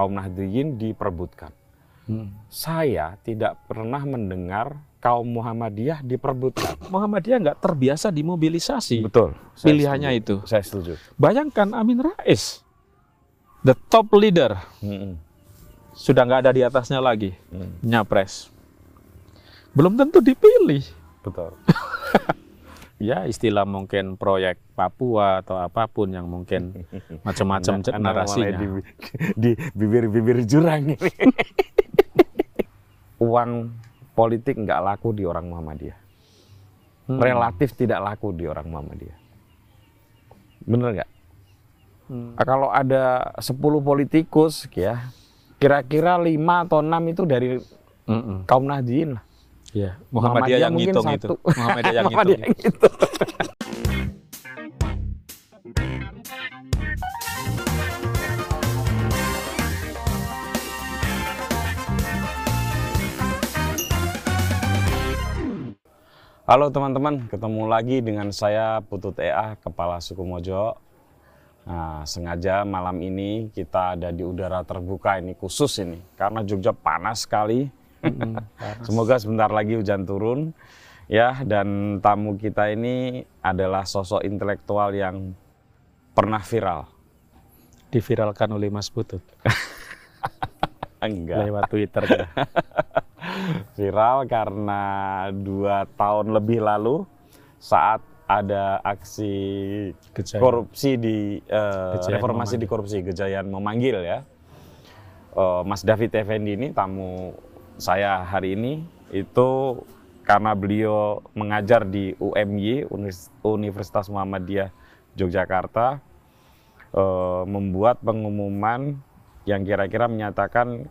kaum Nahdliyin diperbutkan. Hmm. Saya tidak pernah mendengar kaum Muhammadiyah diperbutkan. Muhammadiyah nggak terbiasa dimobilisasi. Betul. saya Pilihannya setuju. itu. Saya setuju. Bayangkan Amin Rais, the top leader, Mm-mm. sudah nggak ada di atasnya lagi, Mm, nyapres. Belum tentu dipilih. Betul. Ya istilah mungkin proyek Papua atau apa pun yang mungkin macam-macam narasinya. di, di bibir-bibir jurang ini. Uang politik nggak laku di orang Muhammadiyah. Hmm. Relatif tidak laku di orang Muhammadiyah. Bener nggak? Hmm. Nah, kalau ada 10 politikus ya, kira-kira 5 atau 6 itu dari Mm-mm. kaum Nahdliyin lah. Ya, Muhammadiyah yang mungkin ngitung itu. satu. Muhammadiyah yang Muhammadiyah ngitung. yang gitu. Halo teman-teman, ketemu lagi dengan saya Putut EA, Kepala Suku Mojo. Nah, sengaja malam ini kita ada di udara terbuka ini khusus ini karena Jogja panas sekali. Semoga sebentar lagi hujan turun ya dan tamu kita ini adalah sosok intelektual yang pernah viral. Diviralkan oleh Mas Putut Enggak. lewat Twitter. Viral karena dua tahun lebih lalu saat ada aksi Kejayaan. korupsi di Kejayaan reformasi di korupsi Kejayaan memanggil ya. Eh, Mas David Effendi ini tamu saya hari ini itu karena beliau mengajar di UMY Universitas Muhammadiyah Yogyakarta eh, membuat pengumuman yang kira-kira menyatakan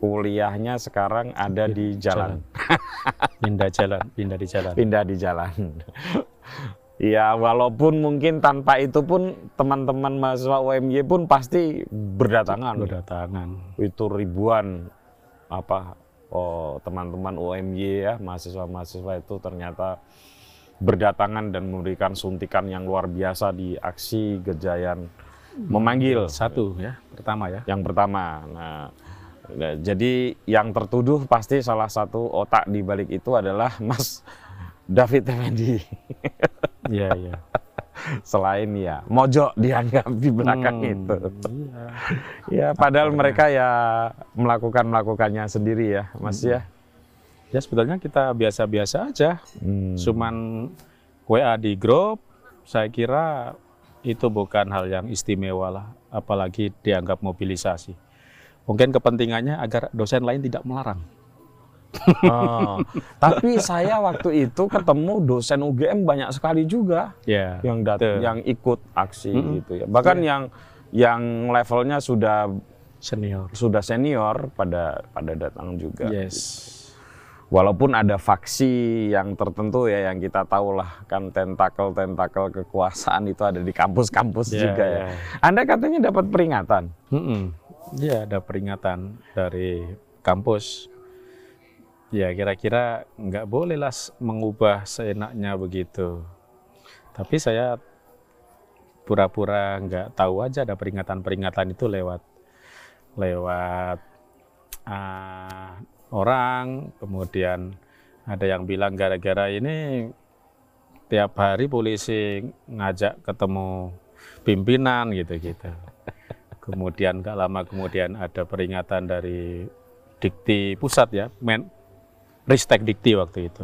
kuliahnya sekarang ada di jalan Pindah jalan, pindah di jalan. pindah di jalan. ya walaupun mungkin tanpa itu pun teman-teman mahasiswa UMY pun pasti berdatangan. Berdatangan. Itu ribuan apa oh teman-teman UMY ya mahasiswa-mahasiswa itu ternyata berdatangan dan memberikan suntikan yang luar biasa di aksi Gejayan memanggil Satu ya, pertama ya. yang pertama. Nah, nah, jadi yang tertuduh pasti salah satu otak di balik itu adalah Mas David Effendi. Iya, iya. Selain ya mojok dianggap di belakang Hmm, itu. Iya. Ya, padahal mereka ya melakukan melakukannya sendiri ya, Mas ya. Ya sebetulnya kita biasa-biasa aja. Hmm. Cuman WA di grup, saya kira itu bukan hal yang istimewa lah, apalagi dianggap mobilisasi. Mungkin kepentingannya agar dosen lain tidak melarang. Oh, tapi saya waktu itu ketemu dosen UGM banyak sekali juga Ya. yang dat Betul. yang ikut aksi Mm-mm. gitu ya. Bahkan yang yang levelnya sudah Senior. sudah senior pada pada datang juga. Yes. Walaupun ada faksi yang tertentu ya yang kita tahu lah kan tentakel-tentakel kekuasaan itu ada di kampus-kampus Ya, juga ya. ya. Anda katanya dapat peringatan. Mm-mm. Ya ada peringatan dari kampus. Ya kira-kira nggak boleh lah s- mengubah seenaknya begitu. Tapi saya pura-pura nggak tahu aja ada peringatan-peringatan itu lewat lewat ah, orang. Kemudian ada yang bilang gara-gara ini tiap hari polisi ngajak ketemu pimpinan gitu-gitu. Kemudian gak lama kemudian ada peringatan dari Dikti Pusat ya, Men Ristek Dikti waktu itu.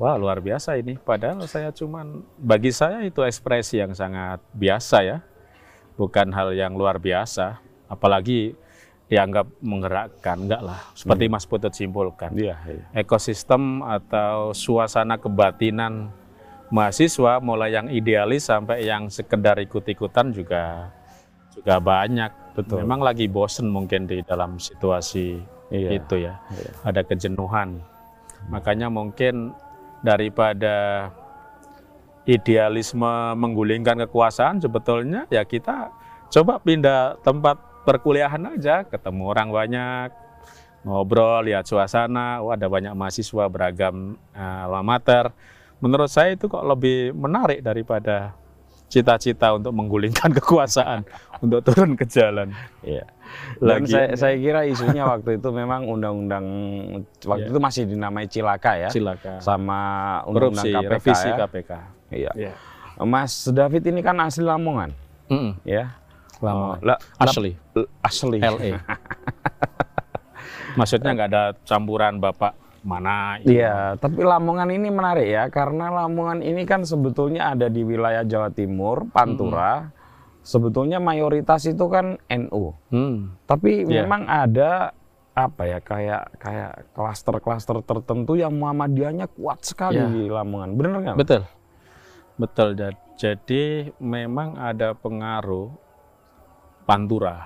Wah luar biasa ini. Padahal saya cuman bagi saya itu ekspresi yang sangat biasa ya, bukan hal yang luar biasa. Apalagi dianggap menggerakkan, enggak lah. Seperti Mas Putut simpulkan Iya, iya. ekosistem atau suasana kebatinan mahasiswa mulai yang idealis sampai yang sekedar ikut-ikutan juga juga banyak. Betul. Memang lagi bosen mungkin di dalam situasi Iya. itu ya. Iya. Ada kejenuhan. Makanya mungkin daripada idealisme menggulingkan kekuasaan sebetulnya ya kita coba pindah tempat perkuliahan aja, ketemu orang banyak, ngobrol, lihat suasana, oh ada banyak mahasiswa beragam uh, mater. Menurut saya itu kok lebih menarik daripada cita-cita untuk menggulingkan kekuasaan, untuk turun ke jalan. Iya. Dan Lagi- saya, saya kira isunya waktu itu memang undang-undang waktu Iya. itu masih dinamai Cilaka ya, Silakan. sama undang-undang KPK revisi ya. KPK. Iya. Iya. Mas David ini kan asli Lamongan, Mm-mm. ya. Lama. Oh, Asli. asli. LA. Maksudnya nggak ada campuran bapak mana. Iya, tapi Lamongan ini menarik ya, karena Lamongan ini kan sebetulnya ada di wilayah Jawa Timur, Pantura. Sebetulnya mayoritas itu kan NU. Hmm. Tapi Iya. memang ada apa ya kayak kayak klaster-klaster tertentu yang Muhammadiyahnya kuat sekali Iya. di Lamongan. Bener nggak? Betul. Betul. Ja- Jadi memang ada pengaruh Pantura.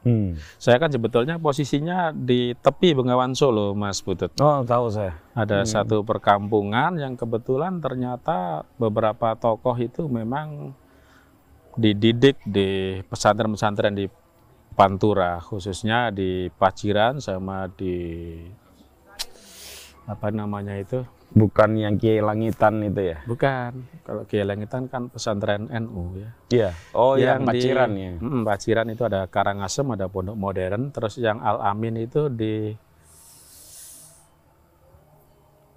Hmm. Saya kan sebetulnya posisinya di tepi Bengawan Solo, Mas Butut. Oh, tahu saya. Ada satu perkampungan yang kebetulan ternyata beberapa tokoh itu memang dididik di pesantren-pesantren di Pantura, khususnya di Paciran sama di apa namanya itu? Bukan yang Kiai Langitan itu ya? Bukan. Kalau Kiai Langitan kan pesantren NU ya. Iya. Oh, yang, di- Paciran ya. Mm, Paciran itu ada Karangasem, ada Pondok Modern, terus yang Al Amin itu di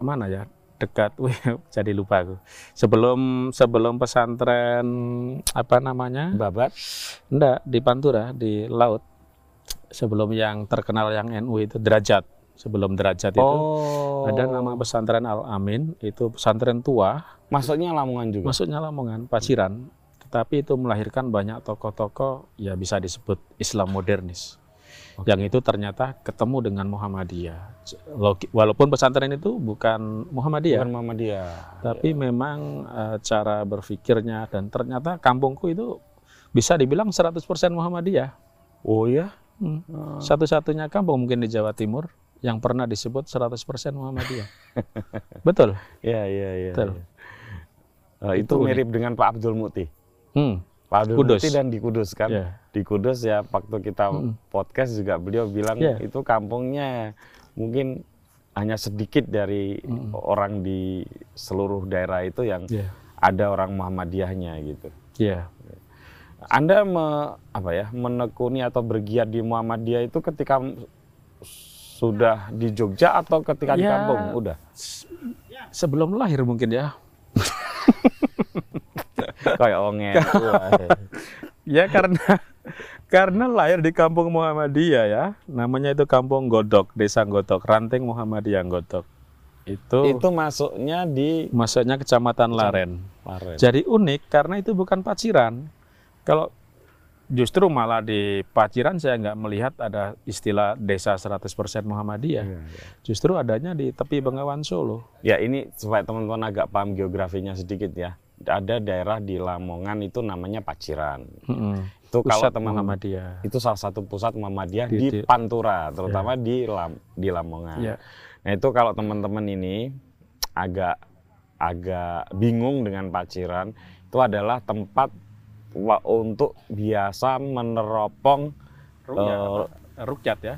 mana ya? Dekat, wih, jadi lupa aku. Sebelum sebelum pesantren apa namanya? Babat. Enggak, di Pantura, di laut. Sebelum yang terkenal yang NU itu derajat. Sebelum derajat itu Oh. ada nama pesantren Al Amin, itu pesantren tua, Masuknya Lamongan juga. Maksudnya Lamongan, Paciran, tetapi itu melahirkan banyak tokoh-tokoh ya bisa disebut Islam modernis. Yang itu ternyata ketemu dengan Muhammadiyah. Logi- Walaupun pesantren itu bukan Muhammadiyah, Bukan Muhammadiyah. tapi memang eh, cara berpikirnya dan ternyata kampungku itu bisa dibilang 100% Muhammadiyah. Oh ya? Hmm. Satu-satunya kampung mungkin di Jawa Timur yang pernah disebut 100% Muhammadiyah. Betul. Iya, iya, iya. Betul. iya. Eh, itu Itu unik. mirip dengan Pak Abdul Muti. Hmm. Pak Abdul Kudus. Muti dan di Kudus kan. Ya. Di Kudus ya waktu kita podcast juga beliau bilang Iya. itu kampungnya mungkin hanya sedikit dari orang di seluruh daerah itu yang Ya. ada orang Muhammadiyahnya gitu. Ya. Anda me, apa ya menekuni atau bergiat di Muhammadiyah itu ketika sudah di Jogja atau ketika di Ya. kampung udah Sebelum lahir mungkin ya. kayak ongen Ya karena karena lahir di kampung Muhammadiyah ya. Namanya itu Kampung Godok, Desa Godok, Ranting Muhammadiyah Godok. Itu, itu masuknya di masuknya Kecamatan Laren. Laren. Jadi unik karena itu bukan Paciran. Kalau justru malah di Paciran saya nggak melihat ada istilah desa 100% Muhammadiyah. Iya, iya. Justru adanya di tepi Bengawan Solo. Ya ini supaya teman-teman agak paham geografinya sedikit ya. Ada daerah di Lamongan itu namanya Paciran. Mm-mm. Itu kalau Pusat teman Muhammadiyah. itu salah satu pusat Muhammadiyah Di- di, di- Pantura, terutama di Lam, di Lamongan. Ya. Nah itu kalau teman-teman ini agak agak bingung dengan Paciran, itu adalah tempat untuk biasa meneropong Rukyat ya.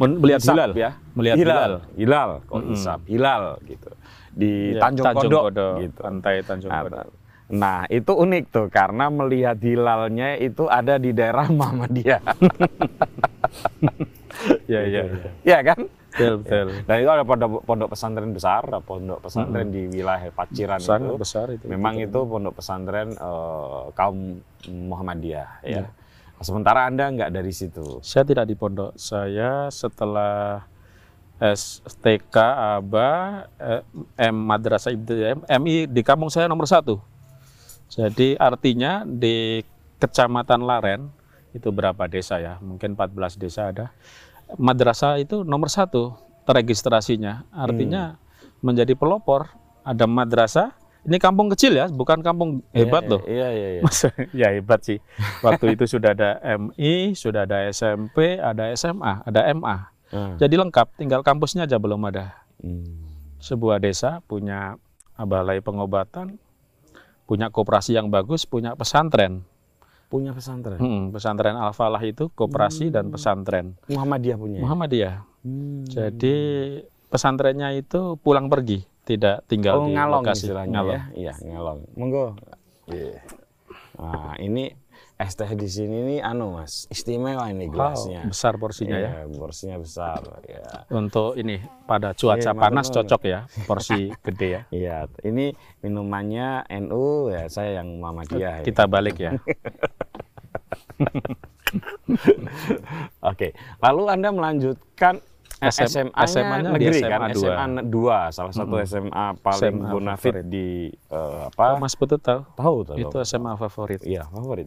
Men- Melihat hilal ya, Melihat hilal, hilal. hilal, kok Mm-mm. isap, hilal gitu di Ya, Tanjung, Kodok, gitu. Pantai Tanjung Nah, Kodok. Nah, itu unik tuh karena melihat hilalnya itu ada di daerah Muhammadiyah. Ya, ya, ya. ya kan? Betul, betul. Dan itu ada pondok, pondok pesantren besar, ada pondok pesantren di wilayah Paciran Sangat itu. besar itu. Memang itu pondok pesantren eh, kaum Muhammadiyah ya. Sementara Anda nggak dari situ. Saya tidak di pondok. Saya setelah STK, ABA, eh, M Madrasah Ibtidaiyah, MI di kampung saya nomor satu. Jadi artinya di Kecamatan Laren itu berapa desa ya? Mungkin 14 desa ada. Madrasah itu nomor satu terregistrasinya. Artinya menjadi pelopor. Ada madrasah. Ini kampung kecil ya, bukan kampung hebat loh. Iya, iya, iya. Mas, ya hebat sih. Waktu itu sudah ada MI, sudah ada SMP, ada SMA, ada MA. Hmm. Jadi lengkap, tinggal kampusnya aja belum ada. Hmm. Sebuah desa punya balai pengobatan, punya koperasi yang bagus, punya pesantren. Punya pesantren. Hmm, pesantren Al-Falah itu koperasi dan pesantren. Muhammadiyah punya. ya? Muhammadiyah. Hmm. Jadi pesantrennya itu pulang pergi, tidak tinggal oh, di ngalong lokasi. istilahnya Ngalong. ya. Iya, ngalong. Monggo. Iya. Nah, ini es teh di sini nih anu Mas, istimewa ini Wow, gelasnya. besar porsinya ya. Iya, porsinya besar ya. Untuk ini pada cuaca Iya, panas cocok ya, porsi gede ya. Iya, ini minumannya NU ya, saya yang Muhammadiyah. ya. Kita balik ya. Oke, lalu Anda melanjutkan SM SMA-nya di negeri SMA kan, dua. SMA 2, salah satu SMA paling SMA bonafit favorit. di Oh, apa? Mas Putut tahu? Tahu tahu. Itu SMA favorit. Iya, favorit.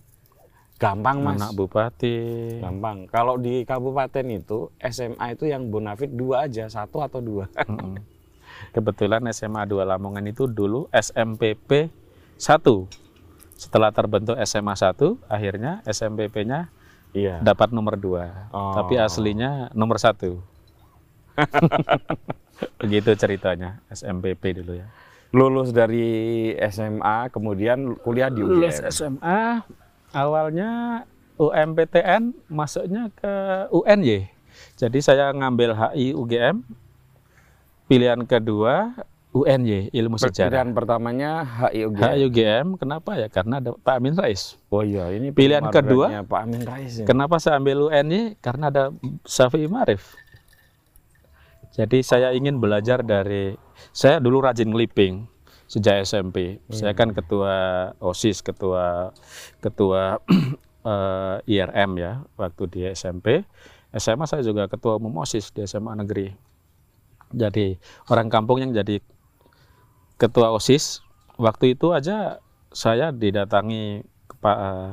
Gampang Mas. Anak bupati. Gampang. Kalau di kabupaten itu SMA itu yang bonafit dua aja, satu atau dua. Kebetulan SMA 2 Lamongan itu dulu SMPP 1. Setelah terbentuk SMA 1, akhirnya SMPP-nya Iya. dapat nomor 2. Oh. Tapi aslinya nomor 1. Begitu ceritanya SMPP dulu ya. Lulus dari SMA, kemudian kuliah di Lulus UGM. SMA, awalnya UMPTN, masuknya ke UNY. Jadi saya ngambil HI UGM, pilihan kedua UNY, ilmu sejarah. Pilihan pertamanya HI UGM. HI UGM, kenapa ya? Karena ada Pak Amin Rais. Oh iya, ini Pilihan kedua? Pak Amin Rais. ya. Kenapa saya ambil UNY? Karena ada Syafi'i Marif. Jadi saya ingin belajar dari saya dulu rajin ngeliping sejak SMP. Saya kan ketua OSIS, ketua ketua eh, IRM ya waktu di SMP. SMA saya juga ketua umum OSIS di SMA negeri. Jadi orang kampung yang jadi ketua OSIS waktu itu aja saya didatangi kepa- eh,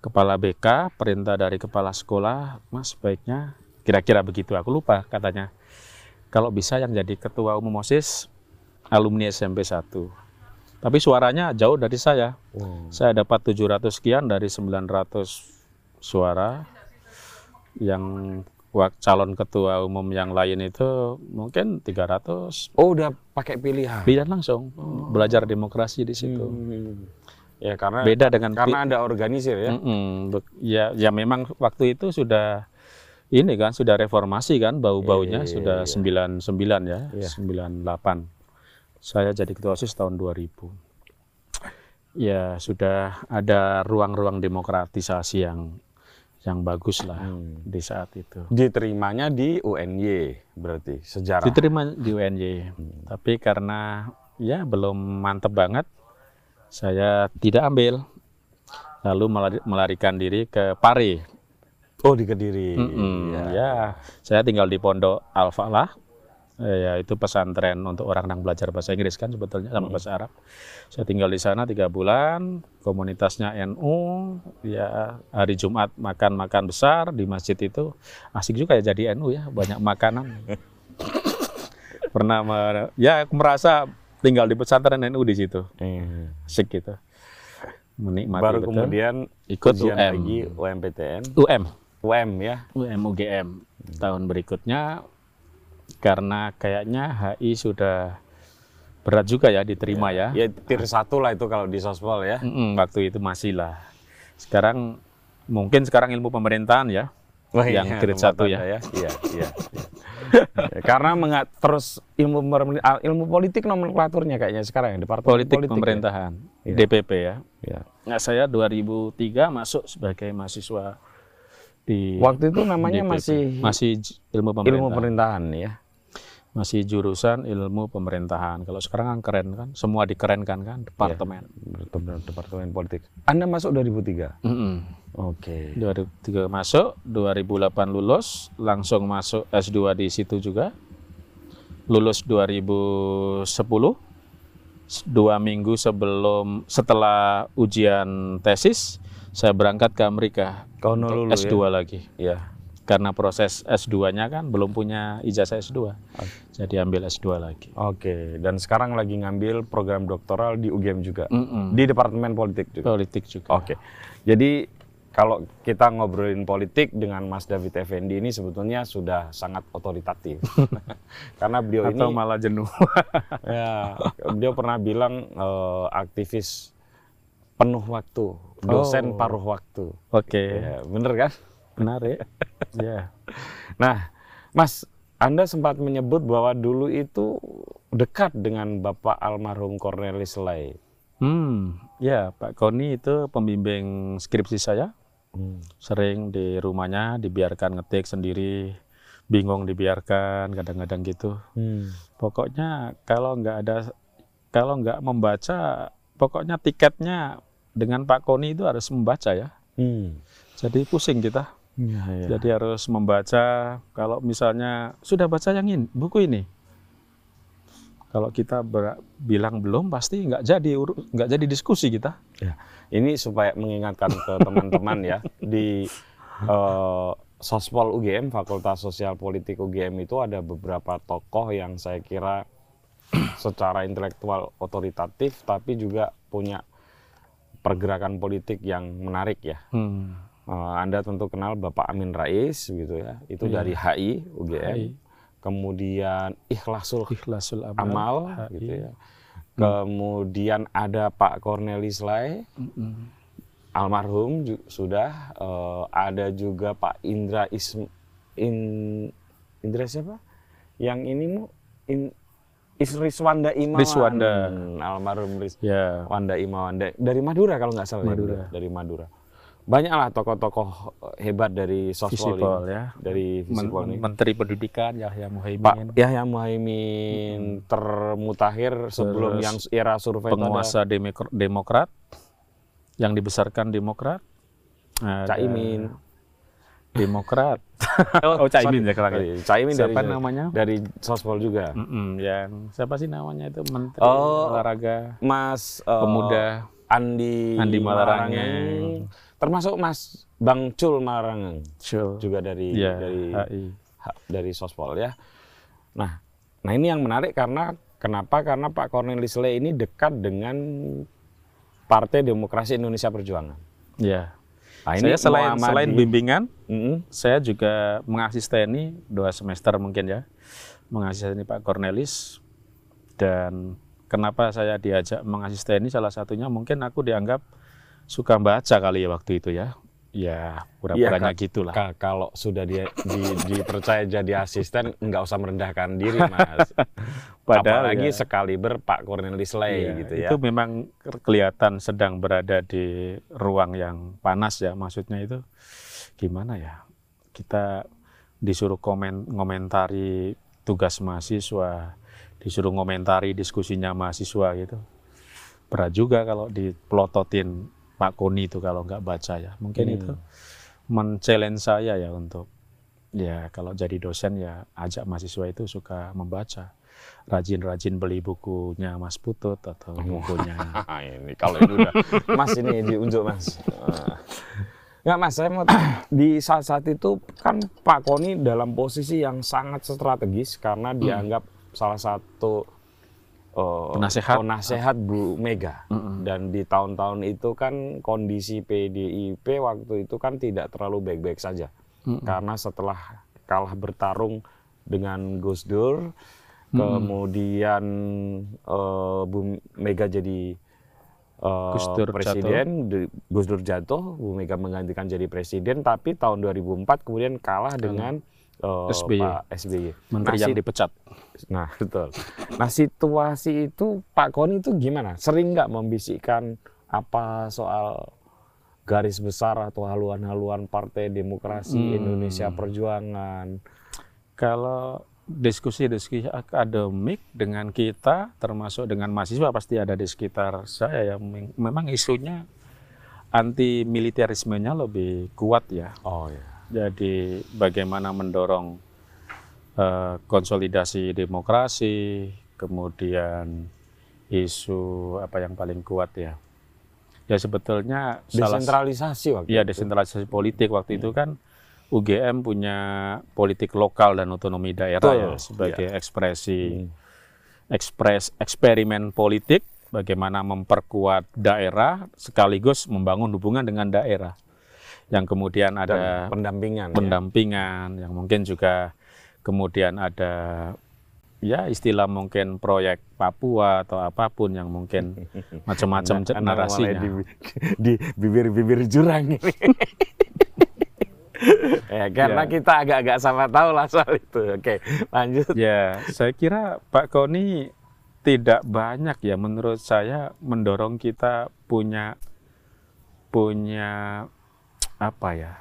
kepala BK perintah dari kepala sekolah mas sebaiknya kira-kira begitu aku lupa katanya kalau bisa yang jadi ketua umum OSIS alumni SMP 1 tapi suaranya jauh dari saya Wow. saya dapat 700 sekian dari 900 suara yang calon ketua umum yang lain itu mungkin 300 Oh, udah pakai pilihan. pilihan langsung belajar demokrasi di situ Hmm. Ya karena beda dengan karena ada organisir ya. Mm-mm. Be- ya ya memang waktu itu sudah ini kan sudah reformasi kan bau-baunya Iya, sudah 99 ya Iya. 98 saya jadi ketua OSIS tahun 2000 ya sudah ada ruang-ruang demokratisasi yang yang bagus lah Hmm. di saat itu Diterimanya di UNY berarti sejarah. diterima di UNY tapi karena ya belum mantep banget saya tidak ambil lalu melari- melarikan diri ke Pare Oh di Kediri. Mm-mm, Ya. ya. saya tinggal di Pondok Al Falah. Eh, ya itu pesantren untuk orang yang belajar bahasa Inggris kan sebetulnya sama bahasa Arab. Saya tinggal di sana tiga bulan, komunitasnya NU, ya hari Jumat makan-makan besar di masjid itu. Asik juga ya jadi NU ya banyak makanan. Pernah me- ya aku merasa tinggal di pesantren NU di situ. Eh, asik gitu. Menikmati Baru betul. kemudian ikut UM lagi UMPTN, UM UM ya. UM UGM tahun berikutnya karena kayaknya HI sudah berat juga ya diterima ya. Ya tier satu lah itu kalau di sospol ya. Mm-mm, waktu itu masih lah. Sekarang mungkin sekarang ilmu pemerintahan ya. Wah, Yang iya, grade satu ya. Anda Iya, iya. iya. Ya, Karena mengat terus ilmu ah, ilmu politik nomenklaturnya kayaknya sekarang ya departemen Politik, politik ya. pemerintahan Iya. DPP ya. Ya. Nah, saya 2003 masuk sebagai mahasiswa di Waktu itu namanya DPP. masih masih ilmu pemerintahan. ilmu pemerintahan ya. Masih jurusan ilmu pemerintahan. Kalau sekarang kan keren kan, semua dikerenkan kan departemen. Departemen, departemen politik. Anda masuk 2003. Mm-mm. Oke. 2003 masuk, 2008 lulus, langsung masuk S2 di situ juga. Lulus 2010, s- dua minggu sebelum setelah ujian tesis, saya berangkat ke Amerika Kono untuk lulu S2 lagi. ya. Karena proses S2-nya kan belum punya ijazah S2. Jadi ambil S2 lagi. Oke, dan sekarang lagi ngambil program doktoral di UGM juga. Mm-mm. Di Departemen Politik juga. Politik juga. Oke. Jadi kalau kita ngobrolin politik dengan Mas David Effendi ini sebetulnya sudah sangat otoritatif. Karena beliau Atau ini malah jenuh. ya, beliau pernah bilang eh, aktivis penuh waktu, dosen Oh. paruh waktu. Oke, Ya, bener kan? menarik. ya. Nah, Mas, Anda sempat menyebut bahwa dulu itu dekat dengan Bapak almarhum Cornelis Lai. Hmm, ya Pak Koni itu pembimbing skripsi saya. Hmm. Sering di rumahnya dibiarkan ngetik sendiri, bingung dibiarkan kadang-kadang gitu. Hmm. Pokoknya kalau nggak ada, kalau nggak membaca, pokoknya tiketnya dengan Pak Koni itu harus membaca ya. Hmm. Jadi pusing kita. Ya, ya. Jadi harus membaca. Kalau misalnya sudah baca yang ini, buku ini. Kalau kita ber- bilang belum, pasti nggak jadi nggak jadi diskusi kita. Ya, ini supaya mengingatkan ke teman-teman ya di eh, Sospol UGM Fakultas Sosial Politik UGM itu ada beberapa tokoh yang saya kira secara intelektual otoritatif tapi juga punya pergerakan politik yang menarik ya. Hmm. Eh, Anda tentu kenal Bapak Amin Rais gitu ya. Itu Iya. dari HI UGM. HI. Kemudian Ikhlasul Ikhlasul amal, Amal HI. gitu ya. Kemudian ada Pak Cornelis Lai Mm-mm. almarhum ju- sudah Eh, ada juga Pak Indra Ism In Indra siapa? Yang ini mu In Is Riswanda Imawan. Riswanda. Almarhum Ris Ya, Wanda Imawan Da- dari Madura kalau nggak salah ya, Madura. dari Madura. Banyaklah tokoh-tokoh hebat dari Visipol ini. ya. Dari Men- Visipol ini. Menteri Pendidikan Yahya Pak Muhaimin, Yahya Muhaimin termutakhir sebelum Terus yang era survei ada penguasa Demok- Demokrat yang dibesarkan Demokrat. Ada Caimin. Demokrat. oh, Caimin ya kelak ya. Sorry, Caimin dari Siapa namanya? dari Sospol juga. Mm-mm, yang siapa sih namanya itu Menteri Oh. Olahraga Mas eh, Pemuda Andi Andi Malarangeng. Malarangeng. Termasuk Mas Bang Cul Malarangeng Cul. juga dari Ya, dari HI. ha- dari Sospol ya. Nah, nah ini yang menarik karena kenapa? Karena Pak Cornelis Le ini dekat dengan Partai Demokrasi Indonesia Perjuangan. Ya. Nah, saya selain Muhammadi- selain bimbingan, Mm-mm. saya juga mengasisteni dua semester mungkin ya, mengasisteni Pak Cornelis dan kenapa saya diajak mengasisteni salah satunya mungkin aku dianggap suka baca kali ya waktu itu ya, ya pura-puranya Kak. gitulah. Ka- kalau sudah dia di- dipercaya jadi asisten nggak usah merendahkan diri mas Padahal apalagi ya. sekaliber Pak Cornelis Le Iya, gitu ya Itu memang ke- kelihatan sedang berada di ruang yang panas ya. Maksudnya itu gimana ya? Kita disuruh komen ngomentari tugas mahasiswa, disuruh ngomentari diskusinya mahasiswa gitu. Berat juga kalau dipelototin Pak Koni itu kalau nggak baca ya. Mungkin Hmm. itu men-challenge saya ya untuk ya kalau jadi dosen ya ajak mahasiswa itu suka membaca rajin-rajin beli bukunya Mas Putut atau bukunya ini kalau itu udah Mas ini diunjuk Mas. Nggak Mas, saya mau di saat-saat itu kan Pak Koni dalam posisi yang sangat strategis karena dianggap salah satu eh, Penasehat. penasehat Bu Mega. Mm-mm. Dan di tahun-tahun itu kan kondisi PDIP waktu itu kan tidak terlalu baik-baik saja. Mm-mm. Karena setelah kalah bertarung dengan Gus Dur, kemudian eh, Bu Mega jadi eh, Gus Dur presiden, di- Gus Dur jatuh, Bu Mega menggantikan jadi presiden, tapi tahun 2004 kemudian kalah dengan eh, SBY. Pak SBY. menteri Nah, yang dipecat Nah, betul. Nah, situasi itu Pak Koni itu gimana? Sering nggak membisikkan apa soal garis besar atau haluan-haluan Partai Demokrasi Hmm. Indonesia Perjuangan? kalau diskusi-diskusi akademik dengan kita termasuk dengan mahasiswa pasti ada di sekitar saya yang mem- memang isunya anti militerismenya lebih kuat ya Oh ya. Jadi bagaimana mendorong eh, konsolidasi demokrasi, kemudian isu apa yang paling kuat ya? Ya sebetulnya salah Desentralisasi waktu Iya itu. desentralisasi politik waktu itu kan UGM punya politik lokal dan otonomi daerah Betul, ya sebagai ekspresi Hmm. ekspres eksperimen politik bagaimana memperkuat daerah sekaligus membangun hubungan dengan daerah yang kemudian Dan ada pendampingan. ya. pendampingan yang mungkin juga kemudian ada ya istilah mungkin proyek Papua atau apa pun yang mungkin macam-macam narasinya. di, di bibir-bibir jurang ini. ya, karena Ya. kita agak-agak sama tahu lah soal itu. Oke, lanjut. Ya, saya kira Pak Koni tidak banyak ya menurut saya mendorong kita punya punya apa ya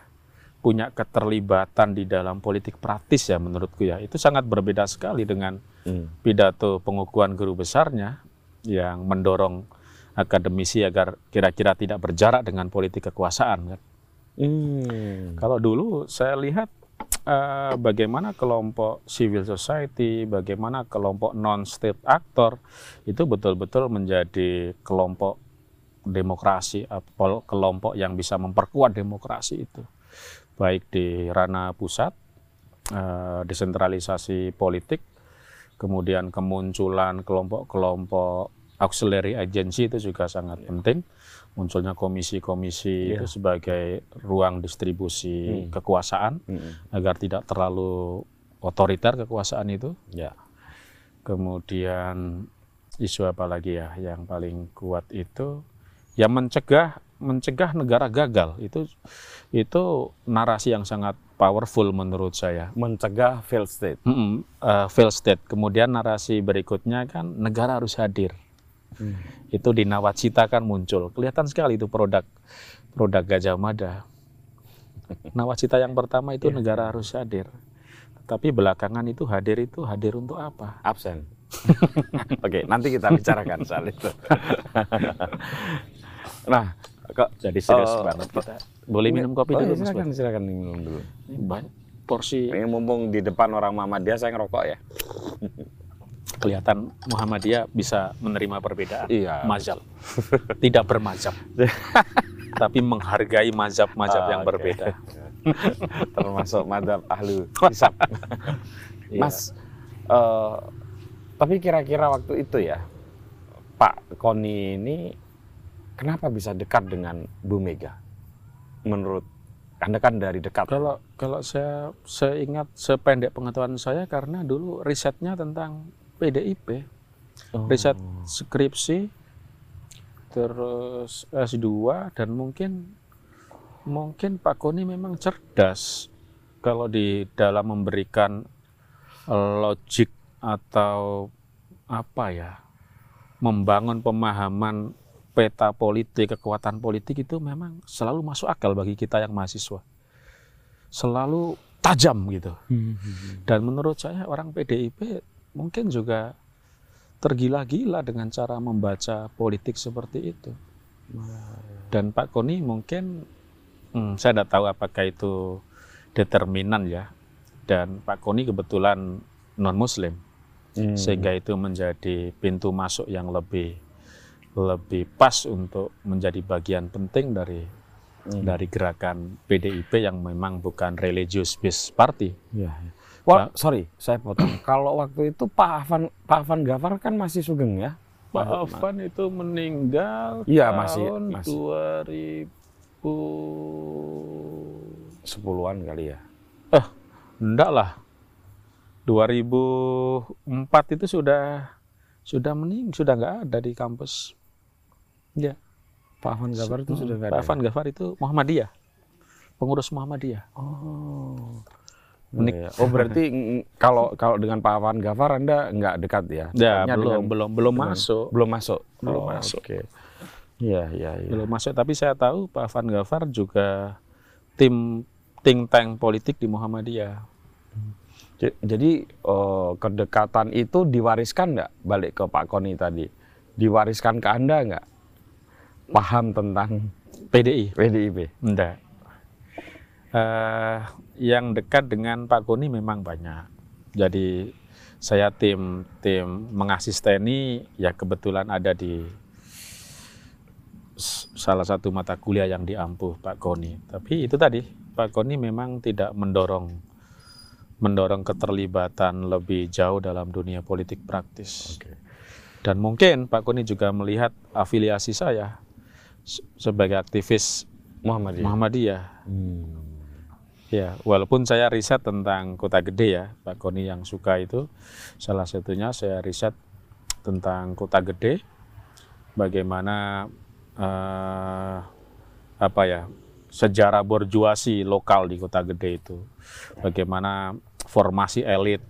punya keterlibatan di dalam politik praktis ya menurutku ya itu sangat berbeda sekali dengan Hmm. pidato pengukuhan guru besarnya yang mendorong akademisi agar kira-kira tidak berjarak dengan politik kekuasaan kan. Hmm. Kalau dulu saya lihat eh, bagaimana kelompok civil society, bagaimana kelompok non-state actor itu betul-betul menjadi kelompok demokrasi, atau kelompok yang bisa memperkuat demokrasi itu, baik di ranah pusat, eh, desentralisasi politik, kemudian kemunculan kelompok-kelompok auxiliary agency itu juga sangat penting. Munculnya komisi-komisi Iya. itu sebagai ruang distribusi Hmm. kekuasaan Hmm. agar tidak terlalu otoriter kekuasaan itu. Ya. Kemudian isu apa lagi ya yang paling kuat itu ya mencegah mencegah negara gagal itu itu narasi yang sangat powerful menurut saya. Mencegah failed state. Mm-mm, uh, failed state. Kemudian narasi berikutnya kan negara harus hadir. Itu di Nawacita kan muncul. Kelihatan sekali itu produk produk Gajah Mada. Nawacita yang pertama itu negara harus hadir. Tapi belakangan itu hadir itu hadir untuk apa? Absen. Oke, nanti kita bicarakan soal itu. nah, kok Jadi serius Eh, banget kita. Boleh minum kopi Oh, dulu, iya, Mas? silakan, silakan minum dulu. Ini banyak porsi Ini mumpung di depan orang Muhammadiyah saya ngerokok ya. kelihatan Muhammadiyah bisa menerima perbedaan. Iya. Mazhab. Tidak bermazhab. tapi menghargai mazhab-mazhab Ah, yang oke. berbeda. Termasuk madhab ahlu hisab. Iya. Mas, eh, tapi kira-kira waktu itu ya, Pak Koni ini kenapa bisa dekat dengan Bu Mega? Menurut Anda kan dari dekat. Kalau kalau saya saya ingat sependek pengetahuan saya karena dulu risetnya tentang PDIP, Oh. riset skripsi, terus S2 dan mungkin mungkin Pak Koni memang cerdas kalau di dalam memberikan logik atau apa ya membangun pemahaman peta politik kekuatan politik itu memang selalu masuk akal bagi kita yang mahasiswa. Selalu tajam gitu. Dan menurut saya orang PDIP mungkin juga tergila-gila dengan cara membaca politik seperti itu. Dan Pak Koni mungkin hmm, saya tidak tahu apakah itu determinan ya. Dan Pak Koni kebetulan non Muslim Hmm. sehingga itu menjadi pintu masuk yang lebih lebih pas untuk menjadi bagian penting dari Hmm. dari gerakan PDIP yang memang bukan religious based party. Iya. Wah, sorry, saya potong. Kalau waktu itu Pak Afan Pak Afan Gafar kan masih sugeng ya? Pak Afan itu meninggal Iya, masih- tahun masih. 2000 Sepuluhan kali ya. enggak lah 2004 itu sudah sudah mening sudah nggak ada di kampus. Ya, Pak Afan Gafar itu sudah nggak Pak. Afan Ghaffar itu Muhammadiyah. Pengurus Muhammadiyah. Oh. Menik- Iya. Oh berarti kalau kalau dengan Pak Afan Gafar Anda nggak dekat ya? Ya, belum dengan- belum belum masuk. Belum masuk. Belum Oh, masuk. Oke. Iya iya iya. Belum masuk, tapi saya tahu Pak Afan Ghaffar juga tim think tank politik di Muhammadiyah. Jadi eh, kedekatan itu diwariskan nggak balik ke Pak Koni tadi? Diwariskan ke Anda nggak? Paham tentang PDI. PDIP? Enggak. Eh, yang dekat dengan Pak Koni memang banyak. Jadi saya tim tim mengasisteni ya kebetulan ada di salah satu mata kuliah yang diampuh Pak Koni. Tapi itu tadi Pak Koni memang tidak mendorong mendorong keterlibatan lebih jauh dalam dunia politik praktis. Dan mungkin Pak Koni juga melihat afiliasi saya sebagai aktivis Muhammadiyah. Muhammadiyah. Hmm. Ya, walaupun saya riset tentang kota gede ya, Pak Koni yang suka itu salah satunya saya riset tentang kota gede, bagaimana eh, apa ya sejarah borjuasi lokal di kota gede itu, bagaimana formasi elit,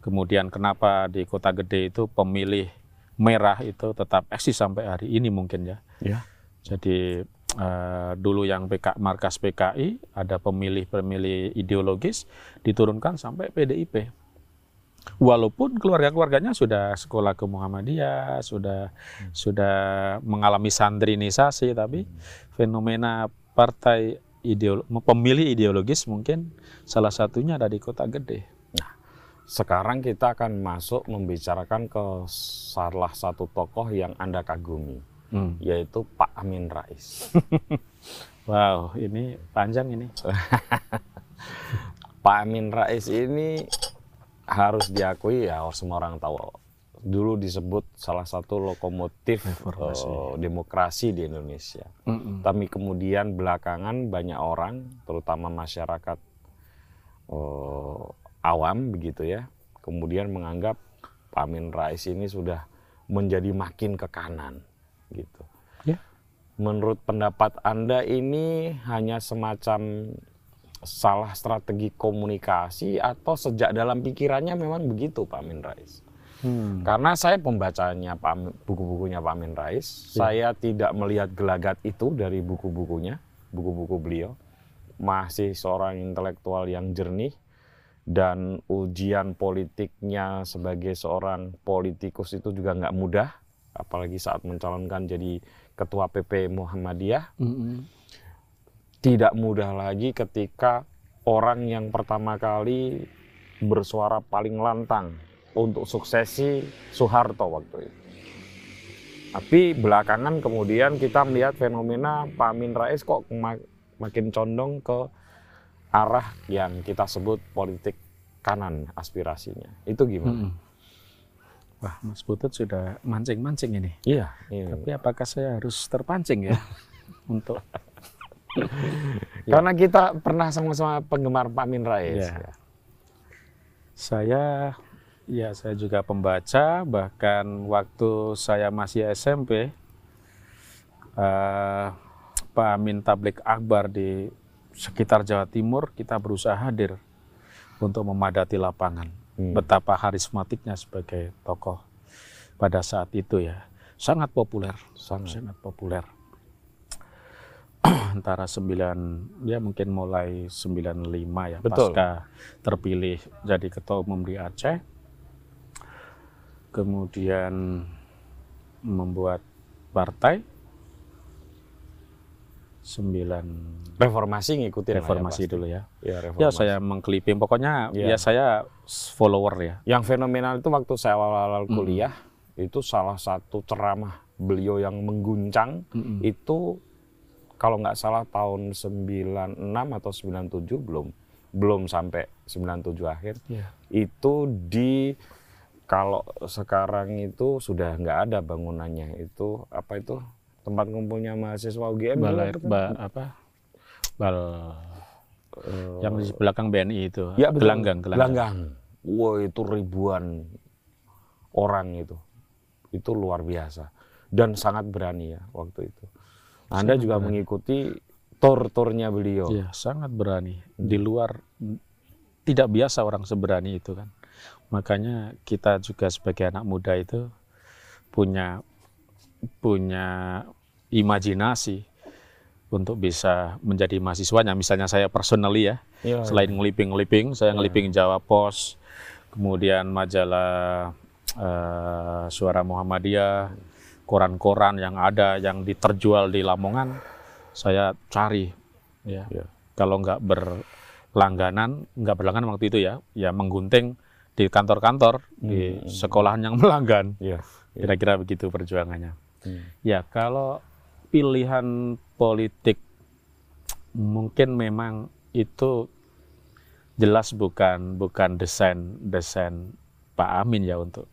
kemudian kenapa di kota gede itu pemilih merah itu tetap eksis sampai hari ini mungkin ya. Ya. Jadi eh, dulu yang PK, markas PKI ada pemilih-pemilih ideologis diturunkan sampai PDIP. Walaupun keluarga-keluarganya sudah sekolah ke Muhammadiyah, sudah sudah mengalami sandrinisasi, tapi fenomena partai ideolo pemilih ideologis mungkin salah satunya ada di kota gede. Sekarang kita akan masuk membicarakan ke salah satu tokoh yang Anda kagumi, Hmm. yaitu Pak Amin Rais. Wow, ini panjang ini. Pak Amin Rais ini harus diakui ya semua orang tahu dulu disebut salah satu lokomotif eh, demokrasi di Indonesia. Mm-mm. Tapi kemudian belakangan banyak orang, terutama masyarakat eh, awam begitu ya, kemudian menganggap Pak Amin Rais ini sudah menjadi makin ke kanan gitu. Ya. Menurut pendapat Anda ini hanya semacam salah strategi komunikasi atau sejak dalam pikirannya memang begitu Pak Amin Rais? Hmm. Karena saya pembacanya Pak buku-bukunya Pak Amin Rais, saya tidak melihat gelagat itu dari buku-bukunya, buku-buku beliau. Masih seorang intelektual yang jernih dan ujian politiknya sebagai seorang politikus itu juga nggak mudah, apalagi saat mencalonkan jadi ketua PP Muhammadiyah. Mm-mm. Tidak mudah lagi ketika orang yang pertama kali bersuara paling lantang untuk suksesi Soeharto waktu itu. Tapi belakangan kemudian kita melihat fenomena Pak Amin Rais kok ma- makin condong ke arah yang kita sebut politik kanan aspirasinya. Itu gimana? Mm-mm. Wah, Mas Putut sudah mancing-mancing ini. Iya. iya. Tapi apakah saya harus terpancing ya untuk Karena kita pernah sama-sama penggemar Pak Amin Rais. Iya. ya. saya ya saya juga pembaca bahkan waktu saya masih SMP eh, Pak Amin Tablik Akbar di sekitar Jawa Timur kita berusaha hadir untuk memadati lapangan Hmm. betapa karismatiknya sebagai tokoh pada saat itu ya sangat populer Sangat. sangat populer antara 9 ya mungkin mulai 95 ya Betul. pasca terpilih jadi ketua umum di Aceh kemudian membuat partai 9 Reformasi ngikutin ya, reformasi pasti. dulu ya Ya, ya reformasi. saya mengkliping pokoknya Iya. ya saya follower ya Yang fenomenal itu waktu saya awal-awal kuliah itu salah satu ceramah beliau yang mengguncang Mm-mm. itu kalau nggak salah tahun 96 atau 97 belum belum sampai 97 akhir Iya. itu di kalau sekarang itu sudah nggak ada bangunannya itu apa itu tempat kumpulnya mahasiswa UGM balai tuh? ba- apa bal Eh, yang di belakang BNI itu Ya, betul. gelanggang gelanggang. Wah itu ribuan orang itu. Itu luar biasa. Dan sangat berani ya waktu itu. Anda juga mengikuti tur-turnya beliau. Iya, sangat berani. Di luar tidak biasa orang seberani itu kan. Makanya kita juga sebagai anak muda itu punya punya imajinasi untuk bisa menjadi mahasiswanya. Misalnya saya personally ya, Iya, selain ngeliping-ngeliping, saya ngeliping Jawa Pos, kemudian majalah eh, Suara Muhammadiyah, koran-koran yang ada yang diterjual di Lamongan, saya cari ya. Iya. Kalau nggak berlangganan, nggak berlangganan waktu itu ya, ya menggunting di kantor-kantor, di Hmm. sekolahan yang melanggan. Iya. Kira-kira begitu perjuangannya. Hmm. Ya, kalau pilihan politik mungkin memang itu jelas bukan bukan desain desain Pak Amin ya untuk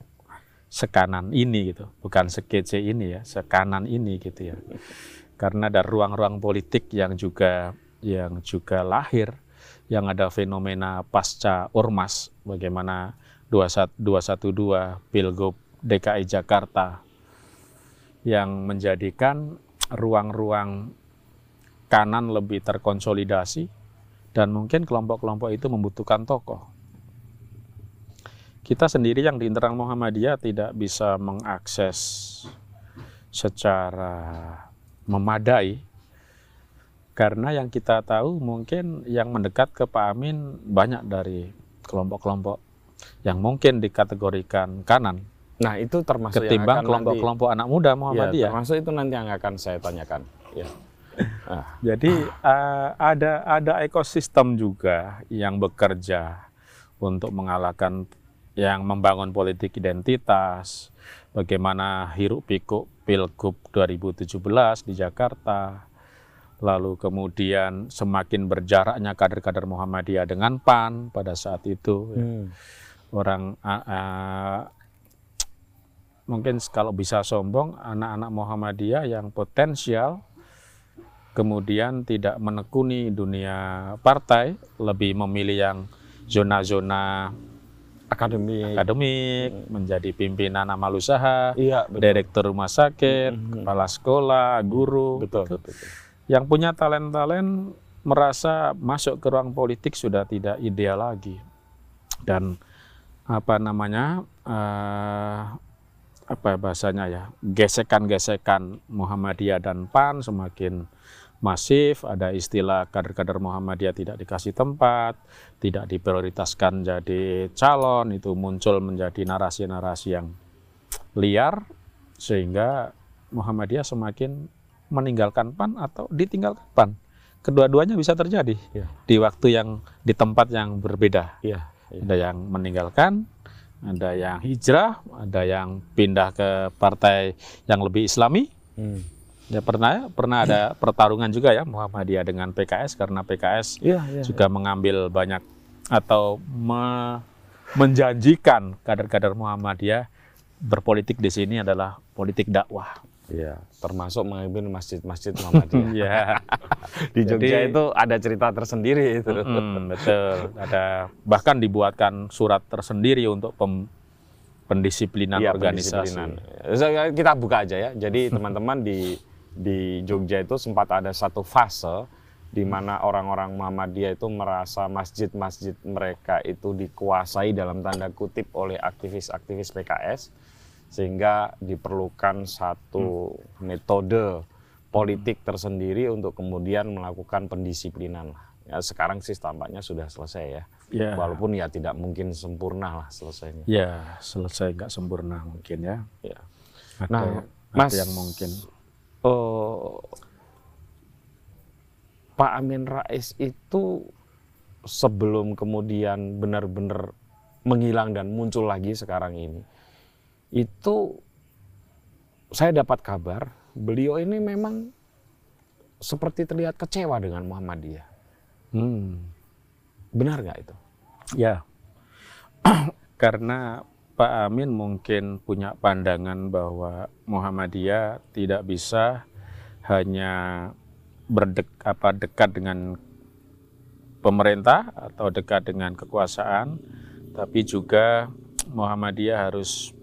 sekanan ini gitu, bukan sekece ini ya, sekanan ini gitu ya. Karena ada ruang-ruang politik yang juga yang juga lahir yang ada fenomena pasca ormas bagaimana 21 212 Pilgub DKI Jakarta yang menjadikan ruang-ruang kanan lebih terkonsolidasi dan mungkin kelompok-kelompok itu membutuhkan tokoh. kita sendiri yang di internal Muhammadiyah tidak bisa mengakses secara memadai karena yang kita tahu mungkin yang mendekat ke Pak Amin banyak dari kelompok-kelompok yang mungkin dikategorikan kanan Nah, itu termasuk yang ketimbang kelompok-kelompok anak muda nanti, ya, Muhammadiyah. termasuk itu nanti yang akan saya tanyakan. Ya. Nah, Jadi eh, ada ada ekosistem juga yang bekerja untuk mengalahkan yang membangun politik identitas, bagaimana hiruk pikuk Pilgub 2017 di Jakarta, lalu kemudian semakin berjaraknya kader-kader Muhammadiyah dengan PAN pada saat itu. ya. hmm. Orang ah, ah, mungkin kalau bisa sombong anak-anak Muhammadiyah yang potensial kemudian tidak menekuni dunia partai lebih memilih yang zona-zona akademi. akademik menjadi pimpinan amal usaha Iya, betul. direktur rumah sakit Mhm. kepala sekolah guru Betul, Itu betul. betul. yang punya talent-talent merasa masuk ke ruang politik sudah tidak ideal lagi dan apa namanya eh, apa bahasanya ya gesekan-gesekan Muhammadiyah dan PAN semakin masif ada istilah kader-kader Muhammadiyah tidak dikasih tempat tidak diprioritaskan jadi calon itu muncul menjadi narasi-narasi yang liar sehingga Muhammadiyah semakin meninggalkan PAN atau ditinggalkan PAN. Kedua-duanya bisa terjadi Iya. di waktu yang di tempat yang berbeda. Iya. iya. Ada yang meninggalkan, ada yang hijrah, ada yang pindah ke partai yang lebih Islami. Hmm. Ya pernah pernah ada pertarungan juga ya Muhammadiyah dengan PKS karena PKS Iya, iya. juga mengambil banyak atau me- menjanjikan kader-kader Muhammadiyah berpolitik di sini adalah politik dakwah. Iya, termasuk mengambil masjid-masjid Muhammadiyah. Ya. Di Jogja Jadi- itu ada cerita tersendiri itu. Mm, betul. Ada bahkan dibuatkan surat tersendiri untuk pem- pendisiplinan Iya, organisasi. pendisiplinan. So, Kita buka aja ya. Jadi teman-teman di di Jogja itu sempat ada satu fase di mana orang-orang Muhammadiyah itu merasa masjid-masjid mereka itu dikuasai dalam tanda kutip oleh aktivis-aktivis PKS sehingga diperlukan satu metode politik tersendiri untuk kemudian melakukan pendisiplinan lah. Ya, sekarang sih tampaknya sudah selesai ya. Ya. Walaupun ya tidak mungkin sempurna lah selesainya. Ya, selesai nggak sempurna mungkin ya. Ya. Ada, Nah, ada Mas- yang mungkin. eh, Pak Amin Rais itu sebelum kemudian benar-benar menghilang dan muncul lagi sekarang ini, itu saya dapat kabar beliau ini memang seperti terlihat kecewa dengan Muhammadiyah. Hmm. Benar nggak itu? Ya, karena Pak Amin mungkin punya pandangan bahwa Muhammadiyah tidak bisa hanya berdek apa dekat dengan pemerintah atau dekat dengan kekuasaan, tapi juga Muhammadiyah harus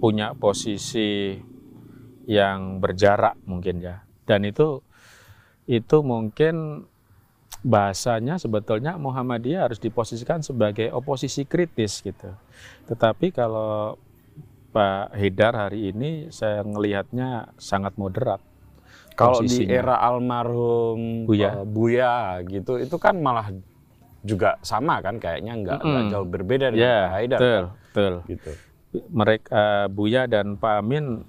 punya posisi yang berjarak mungkin ya. Dan itu itu mungkin bahasanya sebetulnya Muhammadiyah harus diposisikan sebagai oposisi kritis gitu. Tetapi kalau Pak Hidar hari ini saya ngelihatnya sangat moderat. Kalau di era almarhum Buya. eh, Buya gitu, itu kan malah juga sama kan kayaknya nggak Mm-mm. jauh berbeda dengan Ya, Pak Haidar betul, kan? betul. gitu. Mereka Buya dan Pak Amin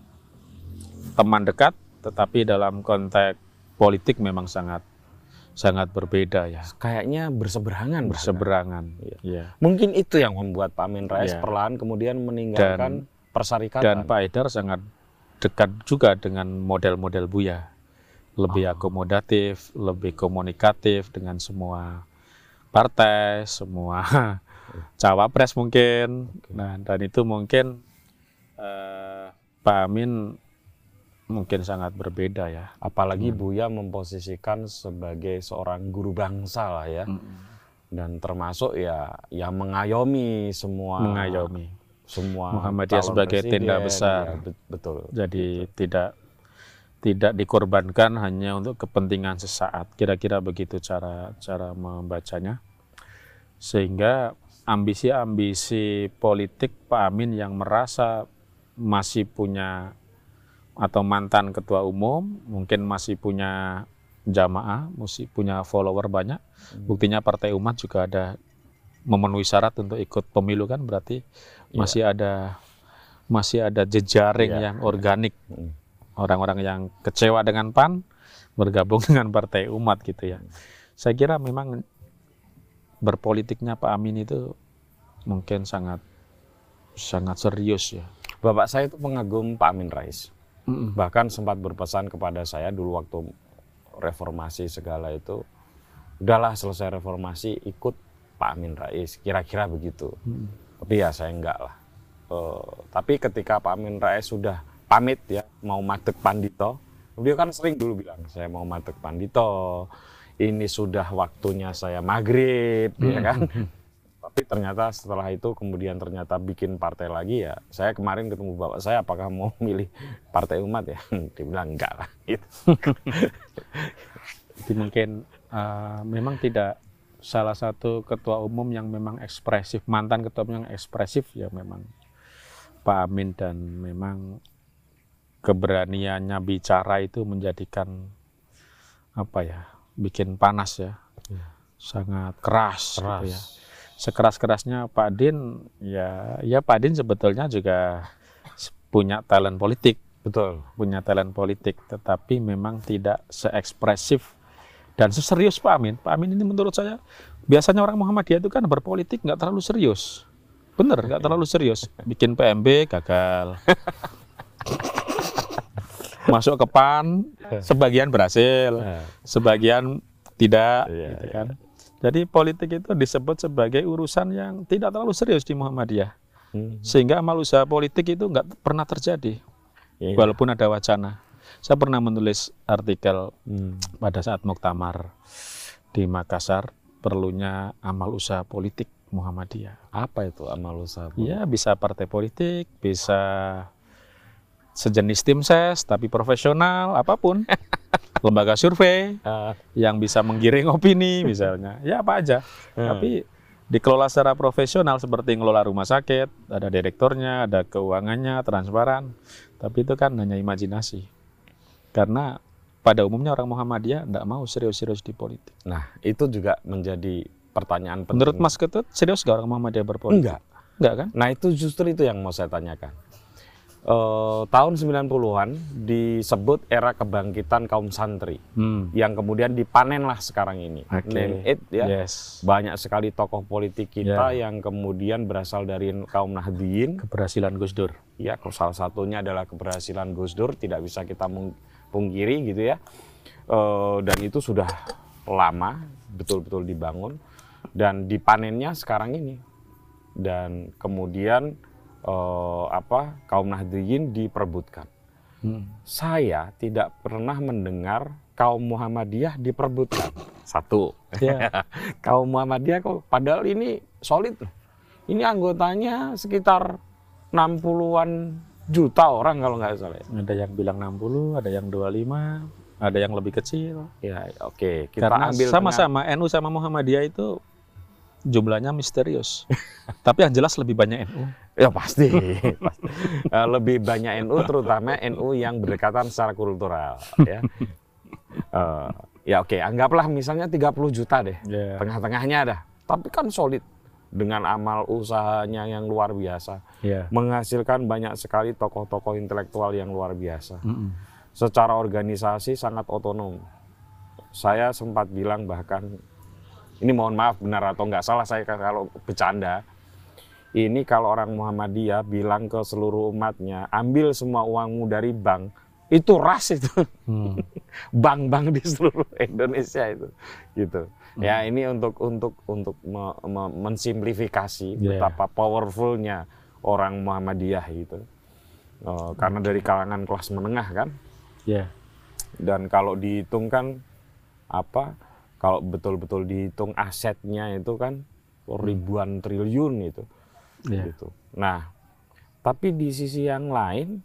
teman dekat, tetapi dalam konteks politik memang sangat sangat berbeda ya, Kayaknya berseberangan. berseberangan. Iya. Ya. Mungkin itu yang membuat Pak Amin Rais Iya. perlahan kemudian meninggalkan persyarikatan. Dan Pak Haidar sangat dekat juga dengan model-model Buya. Lebih akomodatif, lebih komunikatif dengan semua partai, semua cawapres mungkin. Nah, dan itu mungkin eh, Pak Amin mungkin sangat berbeda ya. Apalagi Buya memposisikan sebagai seorang guru bangsa lah ya. Dan termasuk ya yang mengayomi semua Mengayomi. semua Muhammadiyah sebagai tenda presiden. besar. Ya, bet- betul. Jadi tidak tidak dikorbankan hanya untuk kepentingan sesaat. Kira-kira begitu cara cara membacanya. Sehingga ambisi-ambisi politik Pak Amin yang merasa masih punya atau mantan ketua umum, mungkin masih punya jamaah, masih punya follower banyak. Buktinya Partai Umat juga ada memenuhi syarat untuk ikut pemilu kan berarti Iya. masih ada masih ada jejaring Iya. yang organik Mm. orang-orang yang kecewa dengan PAN bergabung dengan Partai Umat gitu ya. Saya kira memang berpolitiknya Pak Amin itu mungkin sangat sangat serius ya. Bapak saya itu pengagum Pak Amin Rais. Mm-mm. Bahkan sempat berpesan kepada saya dulu waktu reformasi segala itu, udahlah selesai reformasi ikut Pak Amin Rais, kira-kira begitu. Mm. Tapi ya saya enggak lah. Eh, tapi ketika Pak Amin Rais sudah pamit ya mau matek pandito, beliau kan sering dulu bilang saya mau matek pandito, ini sudah waktunya saya maghrib, ya kan. Tapi ternyata setelah itu kemudian ternyata bikin partai lagi ya. Saya kemarin ketemu bapak saya apakah mau milih partai umat ya? Dia bilang enggak lah. Gitu. Jadi mungkin uh, memang tidak salah satu ketua umum yang memang ekspresif, mantan ketua umum yang ekspresif ya memang Pak Amin dan memang keberaniannya bicara itu menjadikan apa ya, bikin panas ya, sangat keras, gitu ya. Sekeras-kerasnya Pak Din, ya, ya Pak Din sebetulnya juga punya talent politik, Betul. punya talent politik, tetapi memang tidak seekspresif dan seserius Pak Amin. Pak Amin ini menurut saya biasanya orang Muhammadiyah itu kan berpolitik nggak terlalu serius. Bener, nggak terlalu serius. Bikin PMB gagal. Masuk ke PAN, sebagian berhasil, Eh, sebagian tidak, Iya, gitu kan. Jadi politik itu disebut sebagai urusan yang tidak terlalu serius di Muhammadiyah. hmm, Sehingga amal usaha politik itu nggak pernah terjadi, iya. walaupun ada wacana. Saya pernah menulis artikel Hmm, pada saat muktamar di Makassar perlunya amal usaha politik Muhammadiyah. Apa itu amal usaha? Ya bisa partai politik, bisa sejenis tim ses tapi profesional apa pun. Lembaga survei Ah, yang bisa menggiring opini misalnya. Ya apa aja. Hmm. Tapi dikelola secara profesional seperti ngelola rumah sakit, ada direkturnya, ada keuangannya, transparan. Tapi itu kan hanya imajinasi. Karena pada umumnya orang Muhammadiyah tidak mau serius-serius di politik. Nah, itu juga menjadi pertanyaan penting. Menurut Mas Ketut, serius gak orang Muhammadiyah berpolitik? Enggak. Enggak kan? Nah, itu justru itu yang mau saya tanyakan. Eh, tahun 90-an disebut era kebangkitan kaum santri Hmm. yang kemudian dipanenlah sekarang ini. Oke. Name it ya. Yes. Banyak sekali tokoh politik kita Ya. yang kemudian berasal dari kaum Nahdliyin. Keberhasilan Gus Dur. Ya, salah satunya adalah keberhasilan Gus Dur, tidak bisa kita mung- pungkiri gitu ya. Eh, dan itu sudah lama betul-betul dibangun dan dipanennya sekarang ini. Dan kemudian eh, apa kaum Nahdliyin diperebutkan. Hmm. Saya tidak pernah mendengar kaum Muhammadiyah diperebutkan. Satu. Ya. kaum Muhammadiyah kok padahal ini solid. Ini anggotanya sekitar 60-an juta orang kalau nggak salah. ya. Ada yang bilang 60, ada yang 25, ada yang lebih kecil. Ya, oke. Kita Karena ambil sama-sama NU sama Muhammadiyah itu jumlahnya misterius. Tapi yang jelas lebih banyak NU. Ya pasti. Pasti. Eh, Lebih banyak NU, terutama NU yang berdekatan secara kultural. Ya, Eh, ya oke. Anggaplah misalnya 30 juta deh. Ya. Tengah-tengahnya ada. Tapi kan solid. Dengan amal usahanya yang luar biasa. Ya. Menghasilkan banyak sekali tokoh-tokoh intelektual yang luar biasa. Mm-mm. secara organisasi sangat otonom. Saya sempat bilang bahkan, ini mohon maaf benar atau nggak salah saya kalau bercanda, ini kalau orang Muhammadiyah bilang ke seluruh umatnya, ambil semua uangmu dari bank, itu ras itu, Hmm. bank-bank di seluruh Indonesia itu, gitu. Ya ini untuk untuk untuk me- me- mensimplifikasi Yeah. betapa powerfulnya orang Muhammadiyah gitu. Eh, karena dari kalangan kelas menengah kan, Ya. dan kalau dihitung kan apa kalau betul-betul dihitung asetnya itu kan ribuan triliun itu Ya. gitu nah tapi di sisi yang lain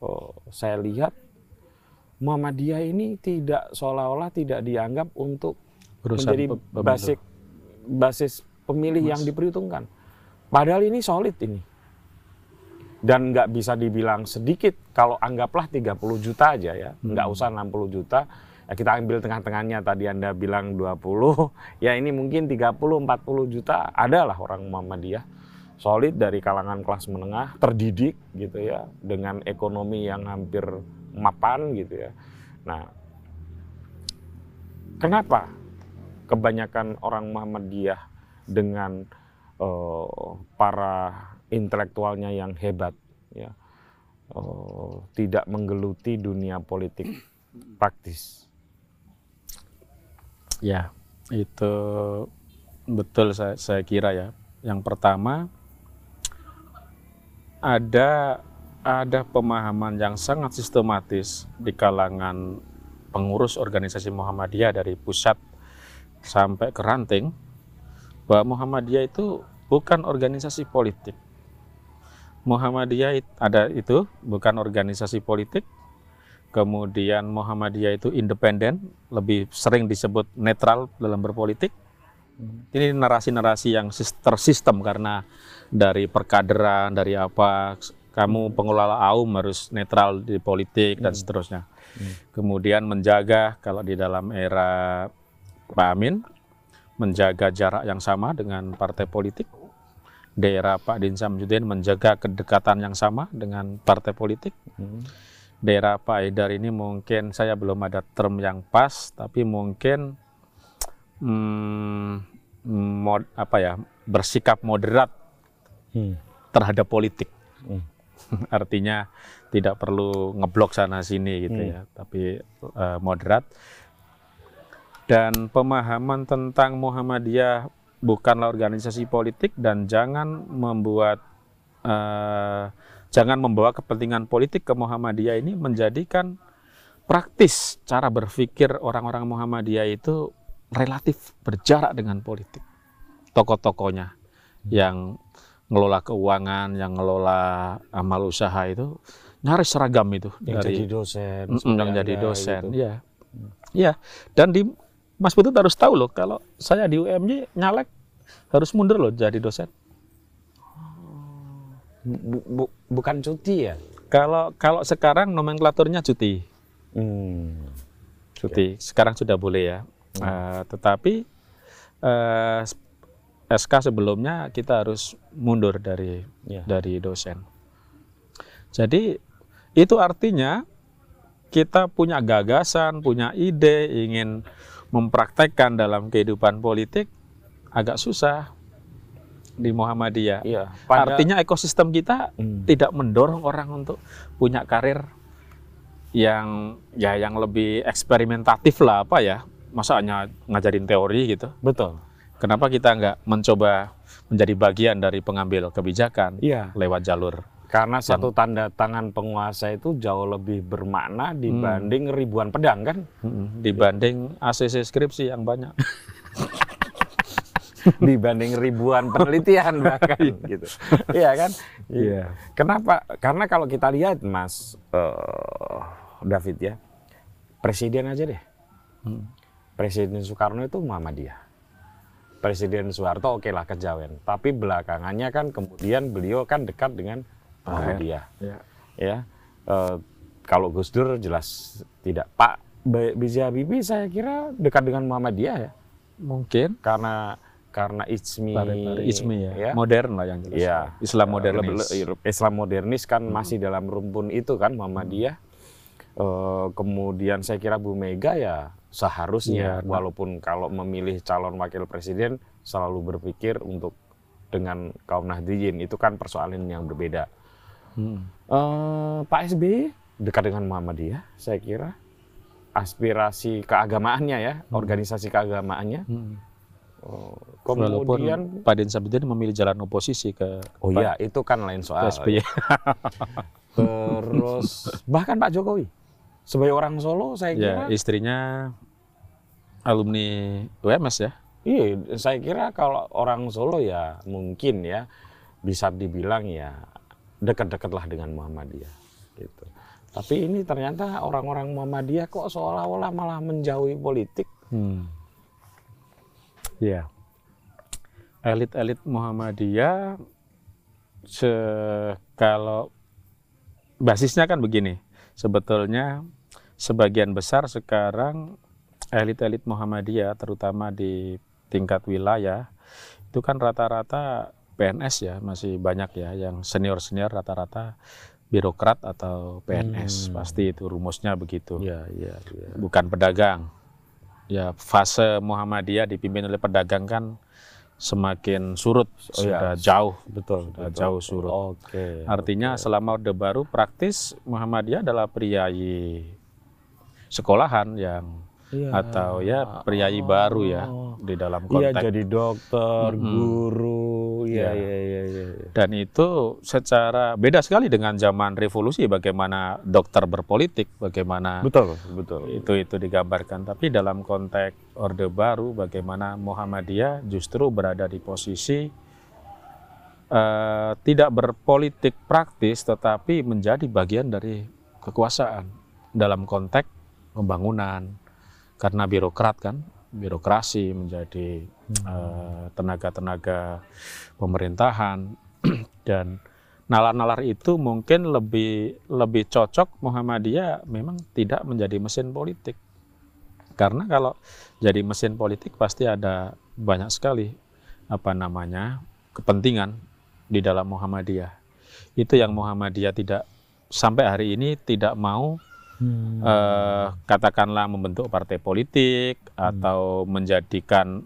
oh, saya lihat Muhammadiyah ini tidak seolah-olah tidak dianggap untuk Berusaha menjadi basis basis pemilih yang diperhitungkan. Padahal ini solid ini. Dan nggak bisa dibilang sedikit kalau anggaplah 30 juta aja ya, nggak usah 60 juta. Ya kita ambil tengah-tengahnya tadi Anda bilang 20, ya ini mungkin 30 40 juta adalah orang Muhammadiyah solid dari kalangan kelas menengah, terdidik gitu ya, dengan ekonomi yang hampir mapan gitu ya. Nah, kenapa kebanyakan orang Muhammadiyah dengan uh, para intelektualnya yang hebat ya uh, tidak menggeluti dunia politik praktis? Ya, itu betul saya, saya kira ya. Yang pertama ada ada pemahaman yang sangat sistematis di kalangan pengurus organisasi Muhammadiyah dari pusat sampai ke ranting bahwa Muhammadiyah itu bukan organisasi politik. Muhammadiyah ada itu bukan organisasi politik. Kemudian Muhammadiyah itu independen, lebih sering disebut netral dalam berpolitik. Ini narasi-narasi yang tersistem karena dari perkaderan, dari apa, kamu pengelola AUM harus netral di politik dan seterusnya. Hmm. Kemudian menjaga kalau di dalam era Pak Amin menjaga jarak yang sama dengan partai politik. Daerah Pak Din Samsudin menjaga kedekatan yang sama dengan partai politik. Hmm. Daerah Pak Haidar ini mungkin saya belum ada term yang pas, tapi mungkin hmm, mod, apa ya bersikap moderat hmm. terhadap politik. Hmm. Artinya tidak perlu ngeblok sana sini gitu hmm. ya, tapi uh, moderat. Dan pemahaman tentang Muhammadiyah bukanlah organisasi politik dan jangan membuat uh, jangan membawa kepentingan politik ke Muhammadiyah ini menjadikan praktis cara berpikir orang-orang Muhammadiyah itu relatif berjarak dengan politik. Tokoh-tokohnya yang ngelola keuangan, yang ngelola amal usaha itu nyaris seragam itu yang dari jadi dosen, mm, yang jadi dosen, gitu. ya, ya. Dan di Mas Putut harus tahu loh kalau saya di UMY nyalek harus mundur loh jadi dosen. Bu, bu, bukan cuti ya? Kalau kalau sekarang nomenklaturnya cuti. Hmm. Cuti. Ya. Sekarang sudah boleh ya. Hmm. Uh, tetapi uh, SK sebelumnya kita harus mundur dari ya. dari dosen. Jadi itu artinya kita punya gagasan, punya ide, ingin mempraktekkan dalam kehidupan politik agak susah di Muhammadiyah. Iya, pada... Artinya ekosistem kita hmm. tidak mendorong orang untuk punya karir yang ya yang lebih eksperimentatif lah apa ya. Masa hanya ngajarin teori gitu. Betul Kenapa kita nggak mencoba menjadi bagian dari pengambil kebijakan iya. lewat jalur? Karena satu tanda tangan penguasa itu jauh lebih bermakna dibanding hmm. ribuan pedang kan? Hmm. Dibanding ACC skripsi yang banyak. dibanding ribuan penelitian bahkan gitu. Iya kan? Iya. Kenapa? Karena kalau kita lihat Mas uh, David ya, presiden aja deh. Hmm. Presiden Soekarno itu Muhammadiyah. Presiden Soeharto oke okay lah kejawen. Tapi belakangannya kan kemudian beliau kan dekat dengan Muhammadiyah. Ya. ya. E, kalau Gus Dur jelas tidak. Pak B.J. Habibie saya kira dekat dengan Muhammadiyah ya. Mungkin. Karena karena ismi, ismi ya. ya. modern lah yang jelas. Ya. Islam modernis. Islam modernis kan hmm. masih dalam rumpun itu kan Muhammadiyah. Hmm. E, kemudian saya kira Bu Mega ya seharusnya ya, walaupun kalau memilih calon wakil presiden selalu berpikir untuk dengan kaum Nahdliyin itu kan persoalan yang berbeda. Hmm. Uh, Pak SBY dekat dengan Muhammadiyah, saya kira aspirasi keagamaannya ya, hmm. organisasi keagamaannya. Hmm. Uh, kemudian Pak Din Sabidin memilih jalan oposisi ke Oh iya, itu kan lain soal. Terus bahkan Pak Jokowi sebagai orang Solo saya ya, kira ya, istrinya alumni UMS ya. Iya saya kira kalau orang Solo ya mungkin ya bisa dibilang ya dekat-dekatlah dengan Muhammadiyah gitu. Tapi ini ternyata orang-orang Muhammadiyah kok seolah-olah malah menjauhi politik. Hmm. Ya elit-elit Muhammadiyah se kalau basisnya kan begini. Sebetulnya sebagian besar sekarang elit-elit Muhammadiyah terutama di tingkat wilayah itu kan rata-rata PNS ya masih banyak ya yang senior-senior rata-rata birokrat atau PNS Hmm. pasti itu rumusnya begitu Iya, iya, iya. bukan pedagang ya fase Muhammadiyah dipimpin oleh pedagang kan semakin surut Oh, iya. sudah jauh Betul, Sudah betul. jauh surut. Oke. Artinya selama Orde Baru praktis Muhammadiyah adalah priayi sekolahan yang Iya. atau ya priayi baru ya di dalam Iya, konteks jadi dokter, guru, iya, Iya. iya, iya, iya. iya. dan itu secara beda sekali dengan zaman revolusi bagaimana dokter berpolitik bagaimana Betul, betul. itu itu digambarkan tapi dalam konteks Orde Baru bagaimana Muhammadiyah justru berada di posisi eh, tidak berpolitik praktis tetapi menjadi bagian dari kekuasaan dalam konteks pembangunan karena birokrat kan birokrasi menjadi eh, tenaga-tenaga pemerintahan. Dan nalar-nalar itu mungkin lebih lebih cocok Muhammadiyah memang tidak menjadi mesin politik. Karena kalau jadi mesin politik pasti ada banyak sekali apa namanya kepentingan di dalam Muhammadiyah. Itu yang Muhammadiyah tidak sampai hari ini tidak mau Hmm. eh, katakanlah membentuk partai politik atau menjadikan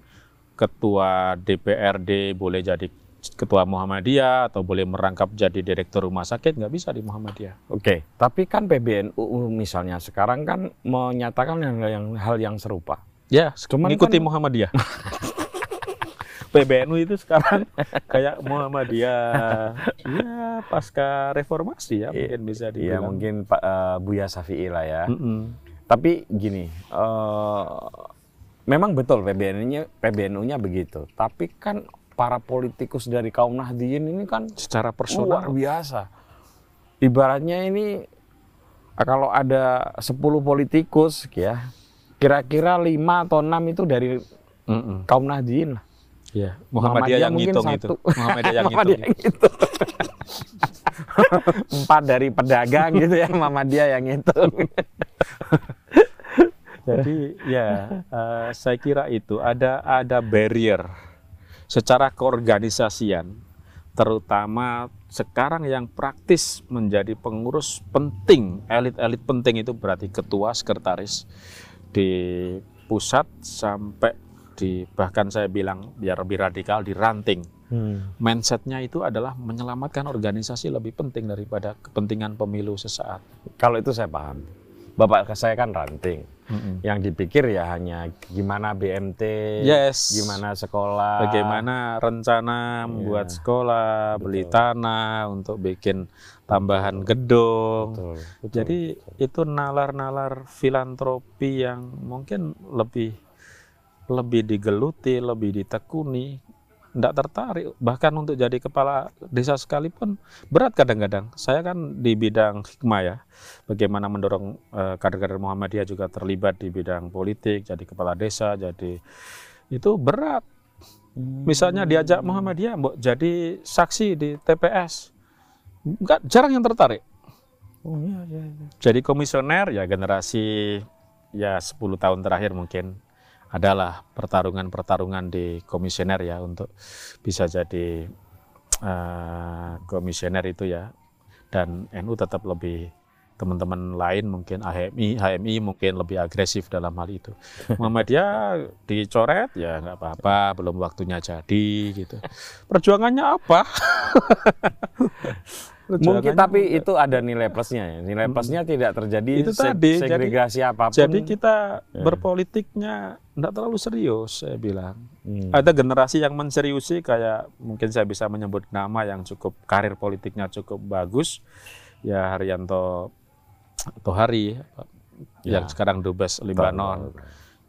ketua DPRD boleh jadi ketua Muhammadiyah atau boleh merangkap jadi direktur rumah sakit nggak bisa di Muhammadiyah. Oke, tapi kan PBNU misalnya sekarang kan menyatakan yang, yang hal yang serupa. Ya, Cuman mengikuti kan- Muhammadiyah. PBNU itu sekarang kayak Muhammadiyah ya pasca reformasi ya mungkin bisa Iya, dibilang. mungkin Pak eh, Buya Safi'i lah ya. Mm-mm. Tapi gini, eh, memang betul PBNU-nya PBNU-nya begitu. Tapi kan para politikus dari kaum Nahdliyin ini kan Secara luar personal biasa. Ibaratnya ini kalau ada 10 politikus ya, kira-kira 5 atau 6 itu dari Mm-mm. kaum Nahdliyin lah. Ya, Muhammadiyah yang ngitung itu. satu. Muhammadiyah yang Muhammadiyah ngitung. Empat dari pedagang gitu ya, Muhammadiyah yang ngitung. Jadi ya eh, saya kira itu ada ada barrier secara keorganisasian terutama sekarang yang praktis menjadi pengurus penting elit-elit penting itu berarti ketua sekretaris di pusat sampai di bahkan saya bilang biar lebih radikal di ranting mindsetnya itu adalah menyelamatkan organisasi lebih penting daripada kepentingan pemilu sesaat. Kalau itu saya paham. Bapak saya kan ranting. Yang dipikir ya hanya gimana BMT, Yes. gimana sekolah, Bagaimana rencana membuat sekolah, beli tanah untuk bikin tambahan gedung. Betul, betul. Jadi itu nalar-nalar filantropi yang mungkin lebih lebih digeluti, lebih ditekuni, tidak tertarik. Bahkan untuk jadi kepala desa sekalipun berat kadang-kadang. Saya kan di bidang hikmah ya, bagaimana mendorong eh, kader-kader Muhammadiyah juga terlibat di bidang politik, jadi kepala desa, jadi itu berat. Misalnya diajak Muhammadiyah, mbok jadi saksi di TPS, enggak jarang yang tertarik. Oh iya, iya, iya. Jadi komisioner ya generasi ya 10 tahun terakhir mungkin adalah pertarungan-pertarungan di komisioner ya untuk bisa jadi eh, komisioner itu ya. Dan NU tetap lebih teman-teman lain mungkin HMI HMI mungkin lebih agresif dalam hal itu Muhammadiyah dicoret ya nggak apa-apa belum waktunya jadi gitu perjuangannya apa Mungkin tapi itu ada nilai plusnya ya. Nilai plusnya tidak terjadi Itu tadi, jadi- segregasi apa pun. Jadi kita Ya. berpolitiknya tidak terlalu serius, saya bilang. Hmm. Ada generasi yang menseriusi kayak mungkin saya bisa menyebut nama yang cukup karir politiknya cukup bagus, ya Haryanto Tohari Ya. yang sekarang dubes Libanon.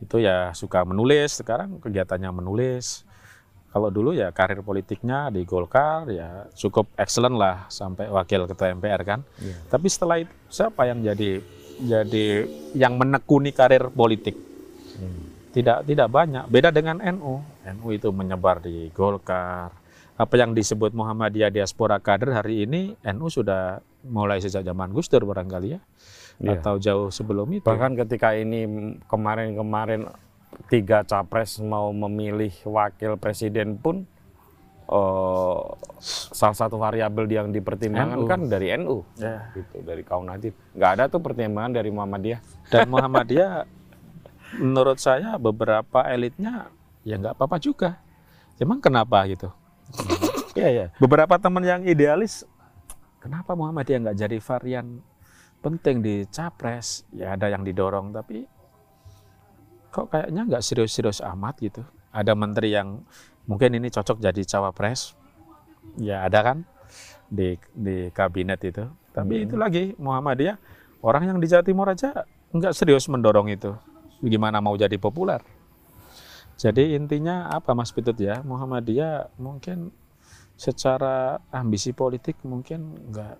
Itu ya suka menulis, sekarang kegiatannya menulis. Kalau dulu ya karir politiknya di Golkar ya cukup excellent lah sampai wakil ketua MPR kan. Iya. Tapi setelah itu siapa yang jadi jadi yang menekuni karir politik? Hmm. Tidak tidak banyak. Beda dengan NU. NU itu menyebar di Golkar. Apa yang disebut Muhammadiyah diaspora kader hari ini NU sudah mulai sejak zaman Gus Dur barangkali ya. Iya. Atau jauh sebelum itu. Bahkan ketika ini kemarin-kemarin tiga capres mau memilih wakil presiden pun eh, salah satu variabel yang dipertimbangkan NU. kan dari NU, Ya. gitu, dari kaum Nadib. Nggak ada tuh pertimbangan dari Muhammadiyah. Dan Muhammadiyah menurut saya beberapa elitnya ya nggak apa-apa juga. Emang kenapa gitu? Iya, iya. Beberapa teman yang idealis, kenapa Muhammadiyah nggak jadi varian penting di capres? Ya ada yang didorong, tapi kok kayaknya nggak serius-serius amat gitu. Ada menteri yang mungkin ini cocok jadi cawapres, ya ada kan di di kabinet itu. Tapi Hmm. itu lagi Muhammadiyah orang yang di Jawa Timur aja nggak serius mendorong itu. Gimana mau jadi populer? Jadi intinya apa Mas Pitut ya? Muhammadiyah mungkin secara ambisi politik mungkin nggak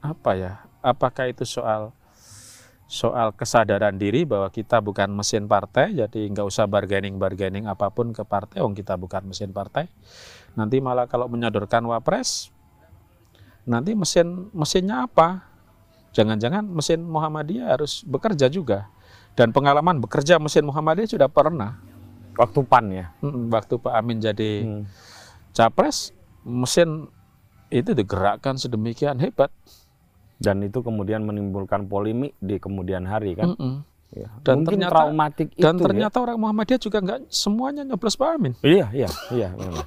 apa ya? Apakah itu soal soal kesadaran diri bahwa kita bukan mesin partai, jadi nggak usah bargaining bargaining apa pun ke partai, wong kita bukan mesin partai. Nanti malah kalau menyodorkan wapres, nanti mesin mesinnya apa? Jangan-jangan mesin Muhammadiyah harus bekerja juga. Dan pengalaman bekerja mesin Muhammadiyah sudah pernah. Waktu PAN ya. Waktu Pak Amin jadi Hmm. Capres, mesin itu digerakkan sedemikian hebat. Dan itu kemudian menimbulkan polemik di kemudian hari kan. Mm-mm. Ya. Dan Mungkin ternyata- traumatik Dan itu ya. ternyata orang Muhammadiyah juga nggak semuanya nyoblos Pak Amin. Iya, iya, iya. memang.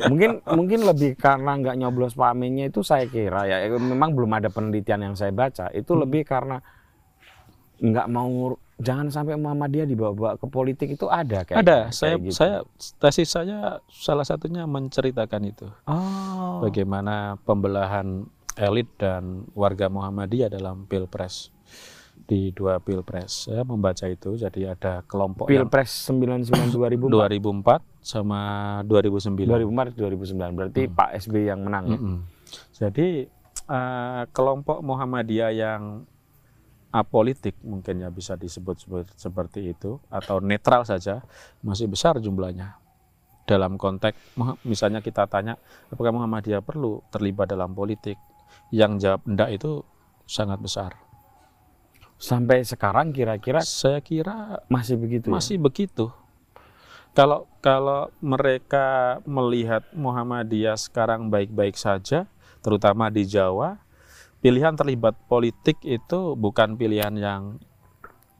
mungkin mungkin lebih karena nggak nyoblos Pak Aminnya itu saya kira ya memang belum ada penelitian yang saya baca itu Hmm. lebih karena nggak mau jangan sampai Muhammadiyah dibawa-bawa ke politik itu ada kayak Ada, kayak saya gitu. saya tesis saya salah satunya menceritakan itu. oh Bagaimana pembelahan elit dan warga Muhammadiyah dalam pilpres di dua pilpres. Saya membaca itu, jadi ada kelompok yang Pilpres 99 2004 2004 sama 2009. 2004 2009 berarti Hmm. Pak SBY yang menang ya. Mm-mm. Jadi eh, kelompok Muhammadiyah yang apolitik mungkin ya bisa disebut seper- seperti itu atau netral saja masih besar jumlahnya. Dalam konteks misalnya kita tanya apakah Muhammadiyah perlu terlibat dalam politik? Yang jawab enggak itu sangat besar. Sampai sekarang kira-kira Saya kira masih begitu ya? masih begitu. Kalau kalau mereka melihat Muhammadiyah sekarang baik-baik saja, terutama di Jawa, pilihan terlibat politik itu bukan pilihan yang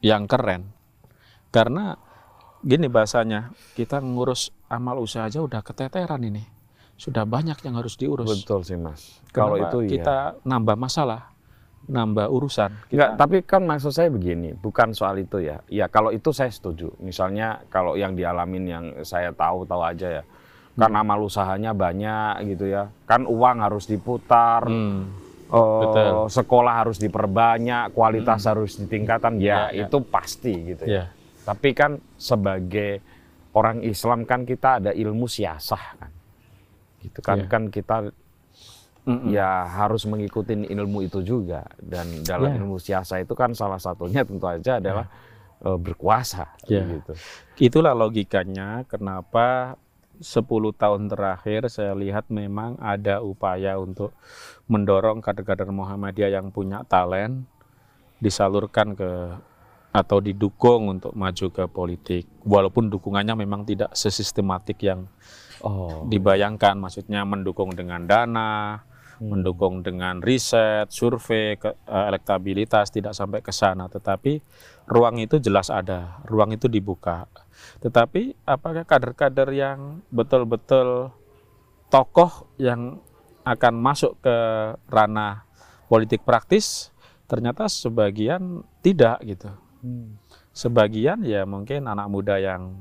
yang keren. Karena gini bahasanya, kita ngurus amal usaha aja udah keteteran ini. Sudah banyak yang harus diurus. Betul sih Mas. Kalau itu iya. kita nambah masalah, nambah urusan. Enggak, tapi kan maksud saya begini, bukan soal itu ya. Ya kalau itu saya setuju. Misalnya kalau yang dialamin yang saya tahu tahu aja ya. Kan Hmm. amal usahanya banyak gitu ya. Kan uang harus diputar, Hmm, eh, betul. sekolah harus diperbanyak, kualitas harus ditingkatkan. Ya, Ya, ya. itu pasti gitu ya. ya. Tapi kan sebagai orang Islam kan kita ada ilmu siasah kan. Gitu kan Iya. kan kita Mm-mm. ya harus mengikuti ilmu itu juga dan dalam Ya. ilmu siasa itu kan salah satunya tentu aja adalah eh, berkuasa Ya. gitu. Itulah logikanya kenapa 10 tahun terakhir saya lihat memang ada upaya untuk mendorong kader-kader Muhammadiyah yang punya talent disalurkan ke atau didukung untuk maju ke politik. Walaupun dukungannya memang tidak sesistematik yang Oh, dibayangkan. Maksudnya mendukung dengan dana mendukung dengan riset, survei, ke- eh, elektabilitas tidak sampai ke sana, tetapi ruang itu jelas ada, ruang itu dibuka. Tetapi apakah kader-kader yang betul-betul tokoh yang akan masuk ke ranah politik praktis, ternyata sebagian tidak gitu. Sebagian ya mungkin anak muda yang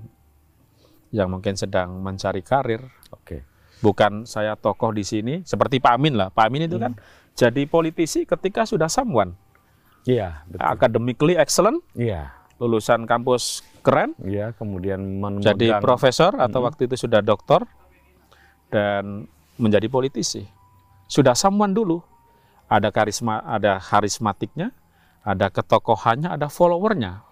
yang mungkin sedang mencari karir, Oke. bukan saya tokoh di sini seperti Pak Amin lah. Pak Amin itu kan jadi politisi ketika sudah someone Iya, betul. academically excellent, Iya. lulusan kampus keren, Iya, kemudian memegang jadi profesor atau waktu itu sudah doktor dan menjadi politisi. Sudah someone dulu. Ada karisma, ada karismatiknya, ada ketokohannya, ada followernya.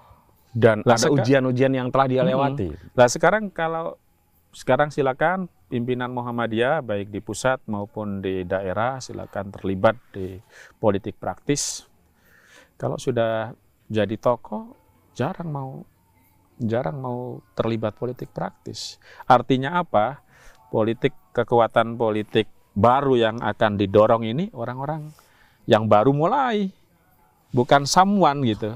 Dan Lah, ada ujian-ujian yang telah dia lewati. Nah sekarang kalau sekarang silakan pimpinan Muhammadiyah baik di pusat maupun di daerah silakan terlibat di politik praktis. Kalau sudah jadi tokoh jarang mau jarang mau terlibat politik praktis. Artinya apa? Politik kekuatan politik baru yang akan didorong ini orang-orang yang baru mulai bukan someone gitu.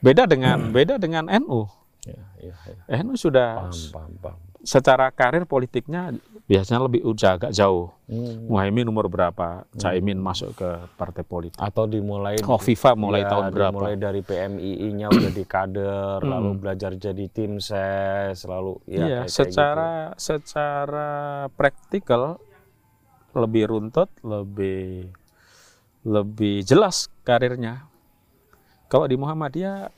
Beda dengan beda dengan NU. Ya, ya, ya. NU sudah Paham, paham, paham. Secara karir politiknya biasanya lebih udah agak jauh. Hmm. Muhaimin umur berapa? Caimin masuk ke partai politik. Atau dimulai Kofifa mulai Ya, tahun berapa? Mulai dari PMII-nya udah di kader, Hmm. lalu belajar jadi tim ses, lalu ya Iya, kayak- kayak secara secara praktikal lebih runtut, lebih lebih jelas karirnya. Kalau di Muhammadiyah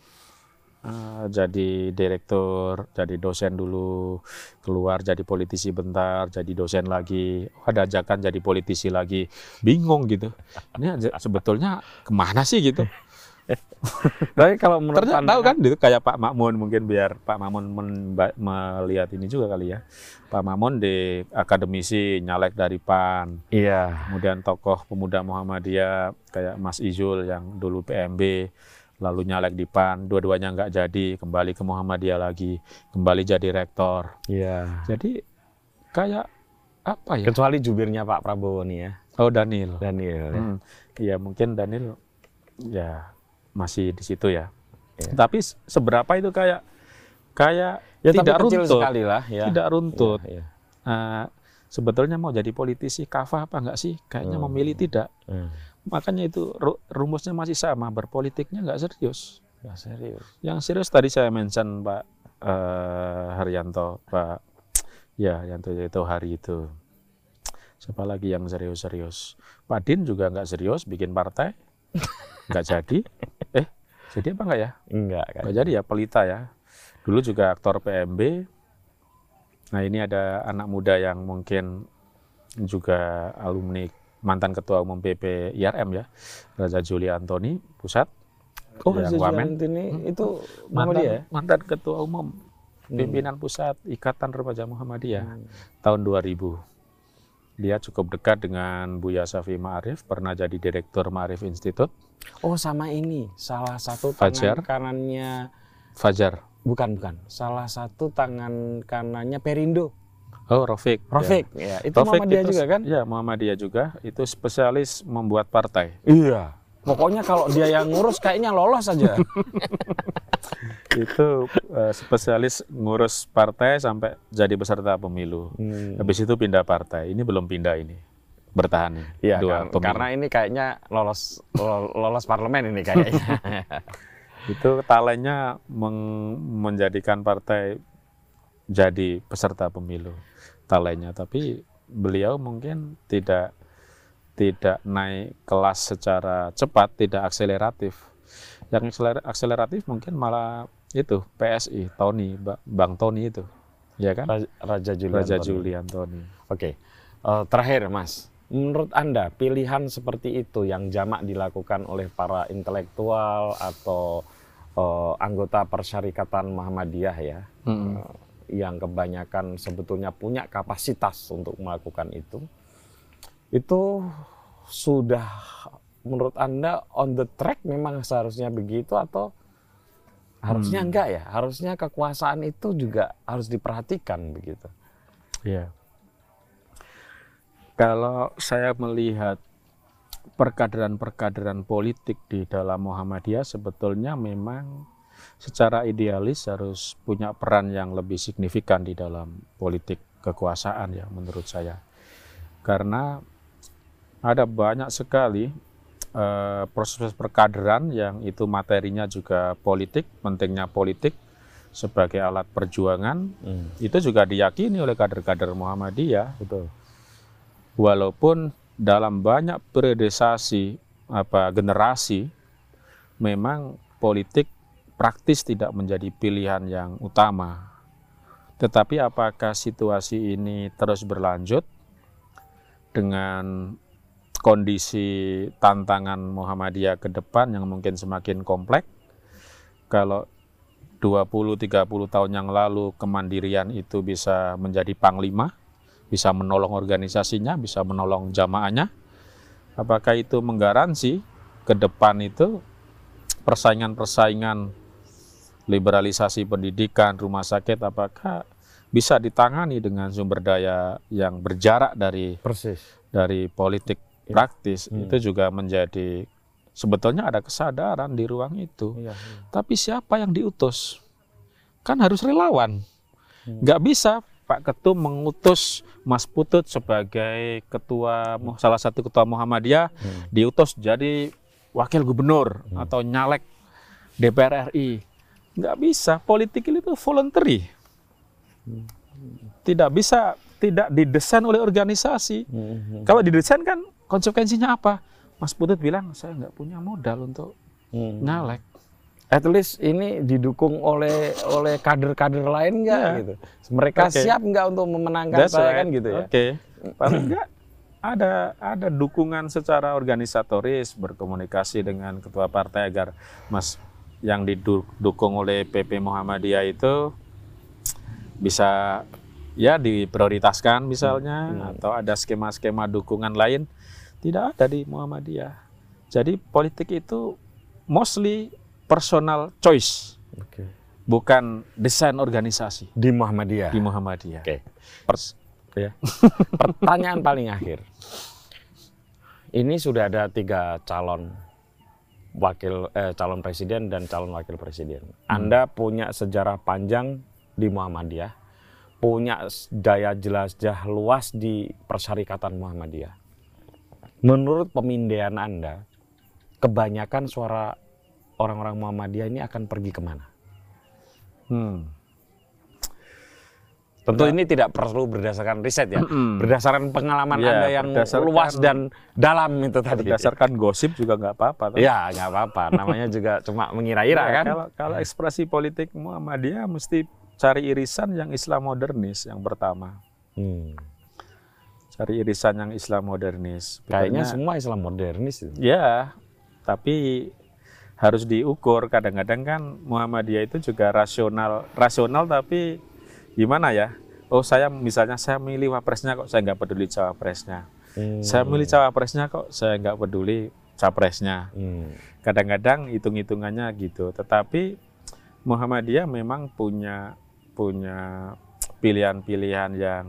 eh, jadi direktur, jadi dosen dulu, keluar jadi politisi bentar, jadi dosen lagi, oh, ada ajakan jadi politisi lagi, bingung gitu. Ini sebetulnya ke mana sih gitu? Tapi kalau menurut Ternyata tahu kan itu kayak Pak Makmun mungkin biar Pak Makmun melihat ini juga kali ya. Pak Makmun di akademisi nyalek dari PAN, Iya. kemudian tokoh pemuda Muhammadiyah kayak Mas Izul yang dulu PMB lalu nyalek di PAN, dua-duanya nggak jadi, kembali ke Muhammadiyah lagi, kembali jadi rektor. Iya. Jadi kayak apa ya? Kecuali jubirnya Pak Prabowo nih ya, Oh Daniel. Daniel. ya. Hmm, Iya mungkin Daniel ya masih di situ ya. Iya. Tapi se- seberapa itu kayak kayak Ya, tapi tidak kecil runtut, sekali lah ya. tidak runtut. Iya, iya. Eh, sebetulnya mau jadi politisi kafah apa enggak sih? Kayaknya Hmm. memilih tidak. Hmm. Makanya itu ru- rumusnya masih sama, berpolitiknya nggak serius. Nggak serius. Yang serius tadi saya mention Pak eh, Haryanto, Pak ya Haryanto itu hari itu. Siapa lagi yang serius-serius? Pak Din juga nggak serius bikin partai, nggak jadi. Eh, jadi apa nggak ya? Enggak kan. Nggak jadi ya, pelita ya. Dulu juga aktor PMB. Nah ini ada anak muda yang mungkin juga alumni mantan ketua umum PP IRM ya, Raja Juli Antoni pusat. Oh, yang Raja Wamen. ini itu mantan, Muhammadiyah ya? mantan ketua umum pimpinan pusat Ikatan Remaja Muhammadiyah Hmm. tahun 2000. Dia cukup dekat dengan Buya Safi Ma'arif, pernah jadi direktur Ma'arif Institute, Oh, sama ini. Salah satu Fajar. tangan kanannya Fajar. bukan bukan. Salah satu tangan kanannya Perindo. Oh, Rofik. Rofik. Ya, itu Taufik Muhammadiyah itu- juga kan? Iya, Muhammadiyah juga. Itu spesialis membuat partai. Iya. Pokoknya kalau dia yang ngurus kayaknya lolos aja. itu eh, spesialis ngurus partai sampai jadi peserta pemilu. Hmm. Habis itu pindah partai. Ini belum pindah ini. Bertahan. Iya, Dua kar- pemilu. karena ini kayaknya lolos lol- lolos parlemen ini kayaknya. itu talentnya meng- menjadikan partai jadi peserta pemilu talentnya tapi beliau mungkin tidak tidak naik kelas secara cepat tidak akseleratif yang akseler- akseleratif mungkin malah itu PSI Tony Ba- Bang Tony itu ya kan Raja, Raja Juli. Raja Antoni. Juli Antoni Oke. Eh, terakhir, Mas. Menurut Anda, pilihan seperti itu yang jamak dilakukan oleh para intelektual atau eh, anggota Persyarikatan Muhammadiyah ya, Mm-mm. eh, yang kebanyakan sebetulnya punya kapasitas untuk melakukan itu, itu sudah menurut Anda on the track memang seharusnya begitu atau harusnya Hmm. enggak ya? Harusnya kekuasaan itu juga harus diperhatikan begitu. Ya. Kalau saya melihat perkaderan-perkaderan politik di dalam Muhammadiyah sebetulnya memang secara idealis harus punya peran yang lebih signifikan di dalam politik kekuasaan ya menurut saya. Karena ada banyak sekali eh, proses perkaderan yang itu materinya juga politik, pentingnya politik sebagai alat perjuangan itu juga diyakini oleh kader-kader Muhammadiyah Betul. walaupun dalam banyak periodisasi apa generasi memang politik praktis tidak menjadi pilihan yang utama. Tetapi apakah situasi ini terus berlanjut dengan kondisi tantangan Muhammadiyah ke depan yang mungkin semakin kompleks? Kalau 20-30 tahun yang lalu kemandirian itu bisa menjadi panglima, bisa menolong organisasinya, bisa menolong jamaahnya. Apakah itu menggaransi ke depan itu persaingan-persaingan liberalisasi pendidikan, rumah sakit, apakah bisa ditangani dengan sumber daya yang berjarak dari Persis. dari politik Ya. praktis Hmm. itu juga menjadi sebetulnya ada kesadaran di ruang itu. Iya. Tapi siapa yang diutus? Kan harus relawan. Hmm. Nggak bisa Pak Ketum mengutus Mas Putut sebagai ketua salah satu ketua Muhammadiyah Hmm. diutus jadi wakil gubernur Hmm. atau nyalek DPR RI. Nggak bisa. Politik itu voluntary. Tidak bisa tidak didesain oleh organisasi. Hmm. Kalau didesain kan konsekuensinya apa? Mas Putut bilang saya nggak punya modal untuk Hmm. nyalek. At least ini didukung oleh oleh kader-kader lain nggak Iya. gitu. Mereka Oke. siap nggak untuk memenangkan That's saya right. kan gitu ya. Oke. Paling nggak ada ada dukungan secara organisatoris berkomunikasi dengan ketua partai agar Mas yang didukung oleh PP Muhammadiyah itu bisa ya diprioritaskan misalnya Hmm. atau ada skema-skema dukungan lain tidak ada di Muhammadiyah. Jadi politik itu mostly personal choice, Oke. bukan desain organisasi Di Muhammadiyah. di Muhammadiyah. Oke. Pers- Ya. Pertanyaan paling akhir. Ini sudah ada tiga calon wakil eh, calon presiden dan calon wakil presiden. Anda punya sejarah panjang di Muhammadiyah, punya daya jelajah luas di persyarikatan Muhammadiyah. Menurut pemindaian Anda, kebanyakan suara orang-orang Muhammadiyah ini akan pergi ke mana? Hmm. Tentu ini tidak perlu berdasarkan riset ya, Mm-mm. berdasarkan pengalaman Iya, Anda yang luas dan dalam itu tadi. Berdasarkan gosip juga nggak apa-apa. Ya, nggak apa-apa. Namanya juga cuma mengira-ira Ya, kan. Kalau kalau ekspresi politik Muhammadiyah mesti cari irisan yang Islam modernis yang pertama. Hmm. Cari irisan yang Islam modernis. Kayaknya semua Islam modernis. Ya, tapi harus diukur. Kadang-kadang kan Muhammadiyah itu juga rasional, rasional tapi gimana ya? Oh saya misalnya saya milih wapresnya kok saya nggak peduli cawapresnya. Hmm. Saya milih cawapresnya kok saya nggak peduli capresnya. Hmm. Kadang-kadang hitung-hitungannya gitu. Tetapi Muhammadiyah memang punya punya pilihan-pilihan yang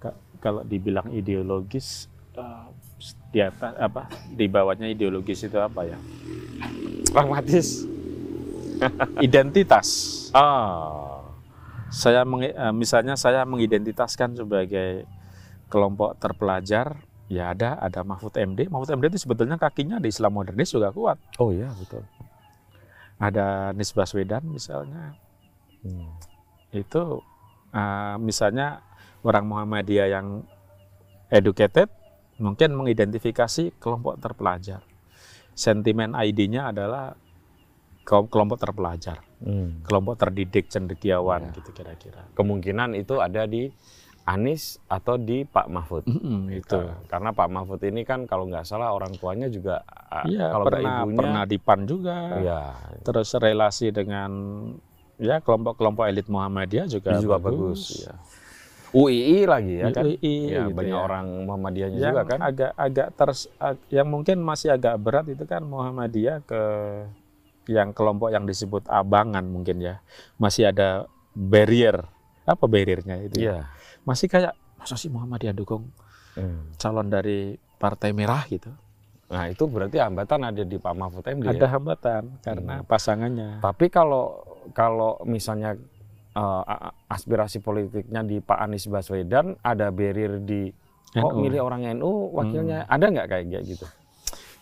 ka- kalau dibilang ideologis eh, di atas apa di bawahnya ideologis itu apa ya Pragmatis. identitas Oh. Saya eh, misalnya saya mengidentitaskan sebagai kelompok terpelajar ya ada ada Mahfud MD Mahfud MD itu sebetulnya kakinya di Islam modernis juga kuat Oh iya betul. ada Nis Baswedan misalnya Hmm. itu eh, misalnya orang Muhammadiyah yang educated mungkin mengidentifikasi kelompok terpelajar sentimen ID-nya adalah kelompok terpelajar Hmm. kelompok terdidik cendekiawan Ya. gitu kira-kira Kemungkinan itu ada di Anies atau di Pak Mahfud. itu Karena Pak Mahfud ini kan kalau nggak salah orang tuanya juga Iya kalau pernah ibunya pernah di PAN juga ya terus relasi dengan ya kelompok-kelompok elit Muhammadiyah juga, juga bagus, ya. UII lagi ya kan? UII Ya, gitu banyak ya. orang Muhammadiyahnya yang juga kan? agak agak ters ag- yang mungkin masih agak berat itu kan Muhammadiyah ke yang kelompok yang disebut abangan mungkin ya masih ada barrier apa barriernya itu ya? Iya. masih kayak masa sih Muhammadiyah dukung Hmm. calon dari partai merah gitu Nah itu berarti hambatan ada di Pak Mahfud MD ada ya? hambatan karena pasangannya Tapi kalau kalau misalnya a- aspirasi politiknya di Pak Anies Baswedan ada barrier di kok NU. milih orang NU wakilnya ada nggak kayak gitu?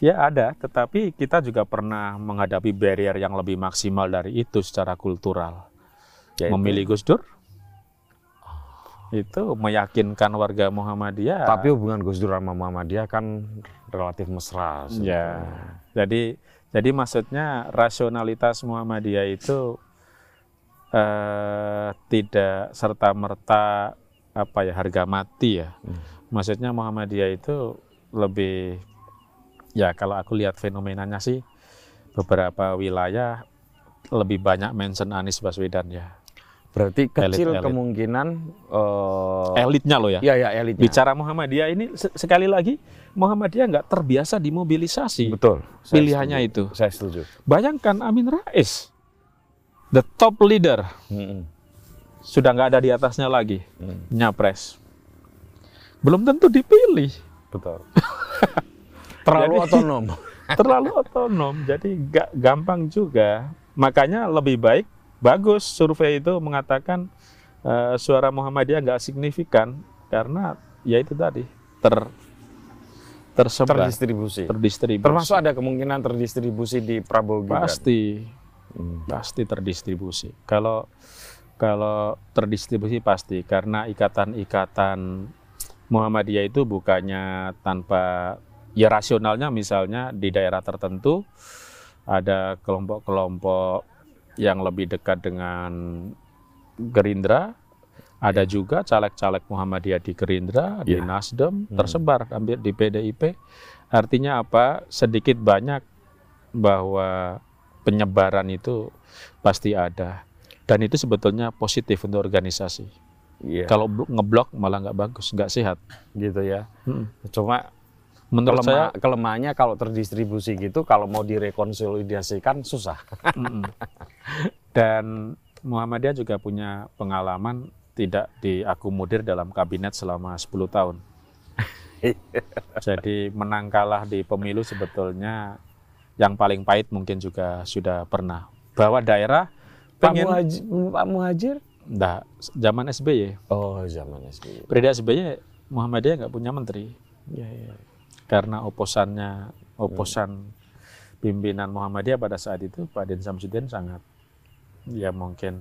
Ya ada, tetapi kita juga pernah menghadapi barrier yang lebih maksimal dari itu secara kultural. Yaitu- Memilih Gus Dur itu meyakinkan warga Muhammadiyah. Tapi hubungan Gus Dur sama Muhammadiyah kan relatif mesra. ya, jadi jadi maksudnya rasionalitas Muhammadiyah itu eh, tidak serta merta apa ya harga mati ya. Hmm. Maksudnya Muhammadiyah itu lebih ya kalau aku lihat fenomenanya sih beberapa wilayah lebih banyak mention Anies Baswedan ya. Berarti kecil Elit-elit. kemungkinan eh Elitnya loh ya. ya ya elitnya. Bicara Muhammadiyah ini se- sekali lagi Muhammadiyah nggak terbiasa dimobilisasi. Betul. Saya Pilihannya setuju. itu. Saya setuju. Bayangkan Amin Rais, the top leader, Mm-mm. sudah nggak ada di atasnya lagi, Mm. nyapres. Belum tentu dipilih, Betul. Terlalu Jadi- otonom. terlalu otonom, jadi nggak gampang juga. Makanya lebih baik, bagus survei itu mengatakan eh, suara Muhammadiyah nggak signifikan karena ya itu tadi ter tersebar, Terdistribusi. terdistribusi. Termasuk ada kemungkinan terdistribusi di Prabowo Gibran. pasti Hmm. pasti terdistribusi. Kalau kalau terdistribusi pasti karena ikatan-ikatan Muhammadiyah itu bukannya tanpa ya rasionalnya misalnya di daerah tertentu ada kelompok-kelompok yang lebih dekat dengan Gerindra, ada juga caleg-caleg Muhammadiyah di Gerindra, di Ya. Nasdem, Hmm. tersebar hampir di PDIP. Artinya apa? Sedikit banyak bahwa penyebaran itu pasti ada. Dan itu sebetulnya positif untuk organisasi. Iya. Kalau bl- ngeblok malah nggak bagus, nggak sehat. gitu ya. Mm. Cuma Menurut saya, kelema- kelemahannya kalau terdistribusi gitu, kalau mau direkonsolidasikan susah. dan Muhammadiyah juga punya pengalaman tidak diakomodir dalam kabinet selama 10 tahun. Jadi menang kalah di pemilu sebetulnya yang paling pahit mungkin juga sudah pernah. Bahwa daerah Pak pengen, Muhajir, Pak Muhajir? Zaman SBY, Oh, zaman SBY. periode SBY Muhammadiyah nggak punya menteri Ya, ya. Karena oposannya oposan pimpinan Muhammadiyah pada saat itu Pak Den Samsudin sangat ya mungkin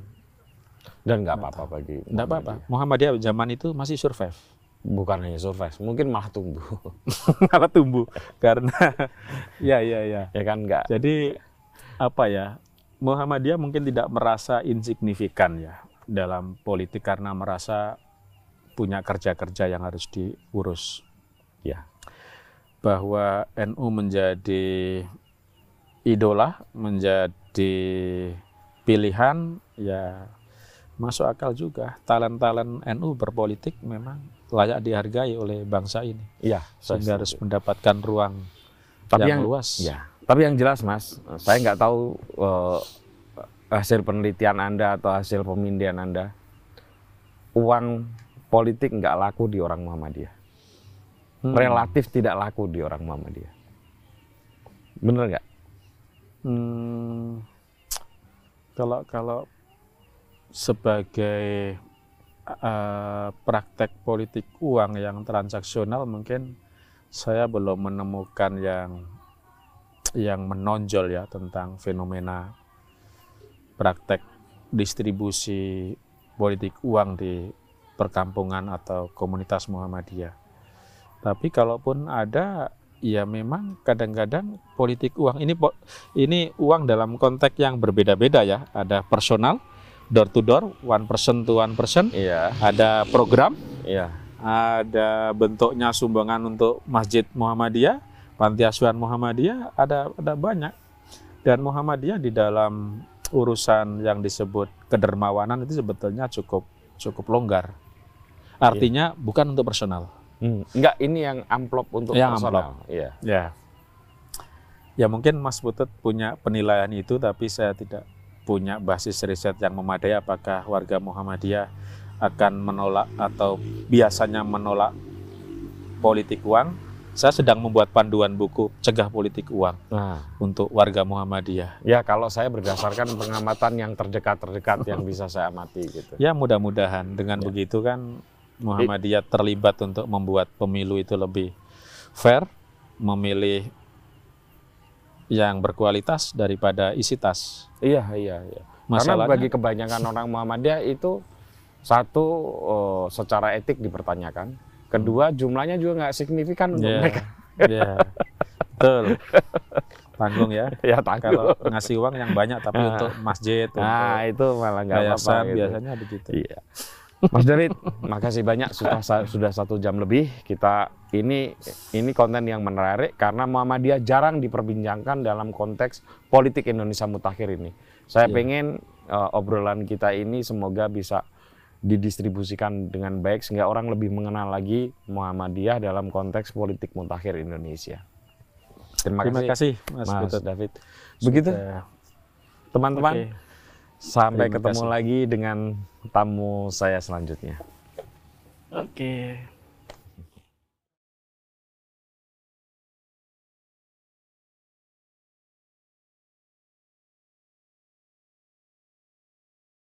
Dan nggak apa-apa bagi. nggak apa-apa Muhammadiyah zaman itu masih survive Bukan hanya survive, mungkin malah tumbuh. malah tumbuh karena ya ya ya ya kan nggak? jadi apa ya Muhammadiyah mungkin tidak merasa insignifikan ya dalam politik karena merasa punya kerja-kerja yang harus diurus Ya. Bahwa NU menjadi idola, menjadi pilihan, ya masuk akal juga. Talent-talent NU berpolitik memang layak dihargai oleh bangsa ini, Iya, saya sehingga harus mendapatkan ruang Tapi yang, yang- luas. Ya, tapi yang jelas Mas, saya nggak tahu eh, hasil penelitian Anda atau hasil pemindian Anda. Uang politik nggak laku di orang Muhammadiyah. Hmm. Relatif tidak laku di orang Muhammadiyah. Bener nggak? Hmm, kalau kalau sebagai eh, praktek politik uang yang transaksional mungkin saya belum menemukan yang yang menonjol ya tentang fenomena praktek distribusi politik uang di perkampungan atau komunitas Muhammadiyah. Tapi kalaupun ada ya memang kadang-kadang politik uang ini ini uang dalam konteks yang berbeda-beda ya. Ada personal, door to door, one person to one person, Iya, ada program, iya. ada bentuknya sumbangan untuk Masjid Muhammadiyah, Panti Asuhan Muhammadiyah, ada ada banyak. Dan Muhammadiyah di dalam urusan yang disebut kedermawanan itu sebetulnya cukup cukup longgar. Artinya bukan untuk personal. Hmm, Enggak, ini yang amplop untuk Yang personal. Iya. Ya. Ya mungkin Mas Putut punya penilaian itu tapi saya tidak punya basis riset yang memadai apakah warga Muhammadiyah akan menolak atau biasanya menolak politik uang. Saya sedang membuat panduan buku cegah politik uang Nah, untuk warga Muhammadiyah. ya kalau saya berdasarkan pengamatan yang terdekat-terdekat yang bisa saya amati gitu. Ya mudah-mudahan dengan Ya. begitu kan Muhammadiyah terlibat untuk membuat pemilu itu lebih fair, memilih yang berkualitas daripada isi tas. Iya, iya, iya. Karena Masalahnya bagi kebanyakan orang Muhammadiyah itu satu eh, secara etik dipertanyakan, kedua jumlahnya juga nggak signifikan untuk ya, mereka. ya, betul. Tanggung ya. Ya tanggung. Kalau ngasih uang yang banyak tapi Ah. untuk masjid, Nah untuk itu malah nggak apa-apa. gitu. biasanya begitu. Iya. Mas Darit, makasih banyak sudah sudah satu jam lebih. Kita ini ini konten yang menarik karena Muhammadiyah jarang diperbincangkan dalam konteks politik Indonesia mutakhir ini. Saya Iya. pengen eh, obrolan kita ini semoga bisa didistribusikan dengan baik sehingga orang lebih mengenal lagi Muhammadiyah dalam konteks politik mutakhir Indonesia. Terima, Terima kasih Mas, Mas Putut. David. Begitu teman-teman. Sampai Terima ketemu kasih. lagi dengan tamu saya selanjutnya. Oke.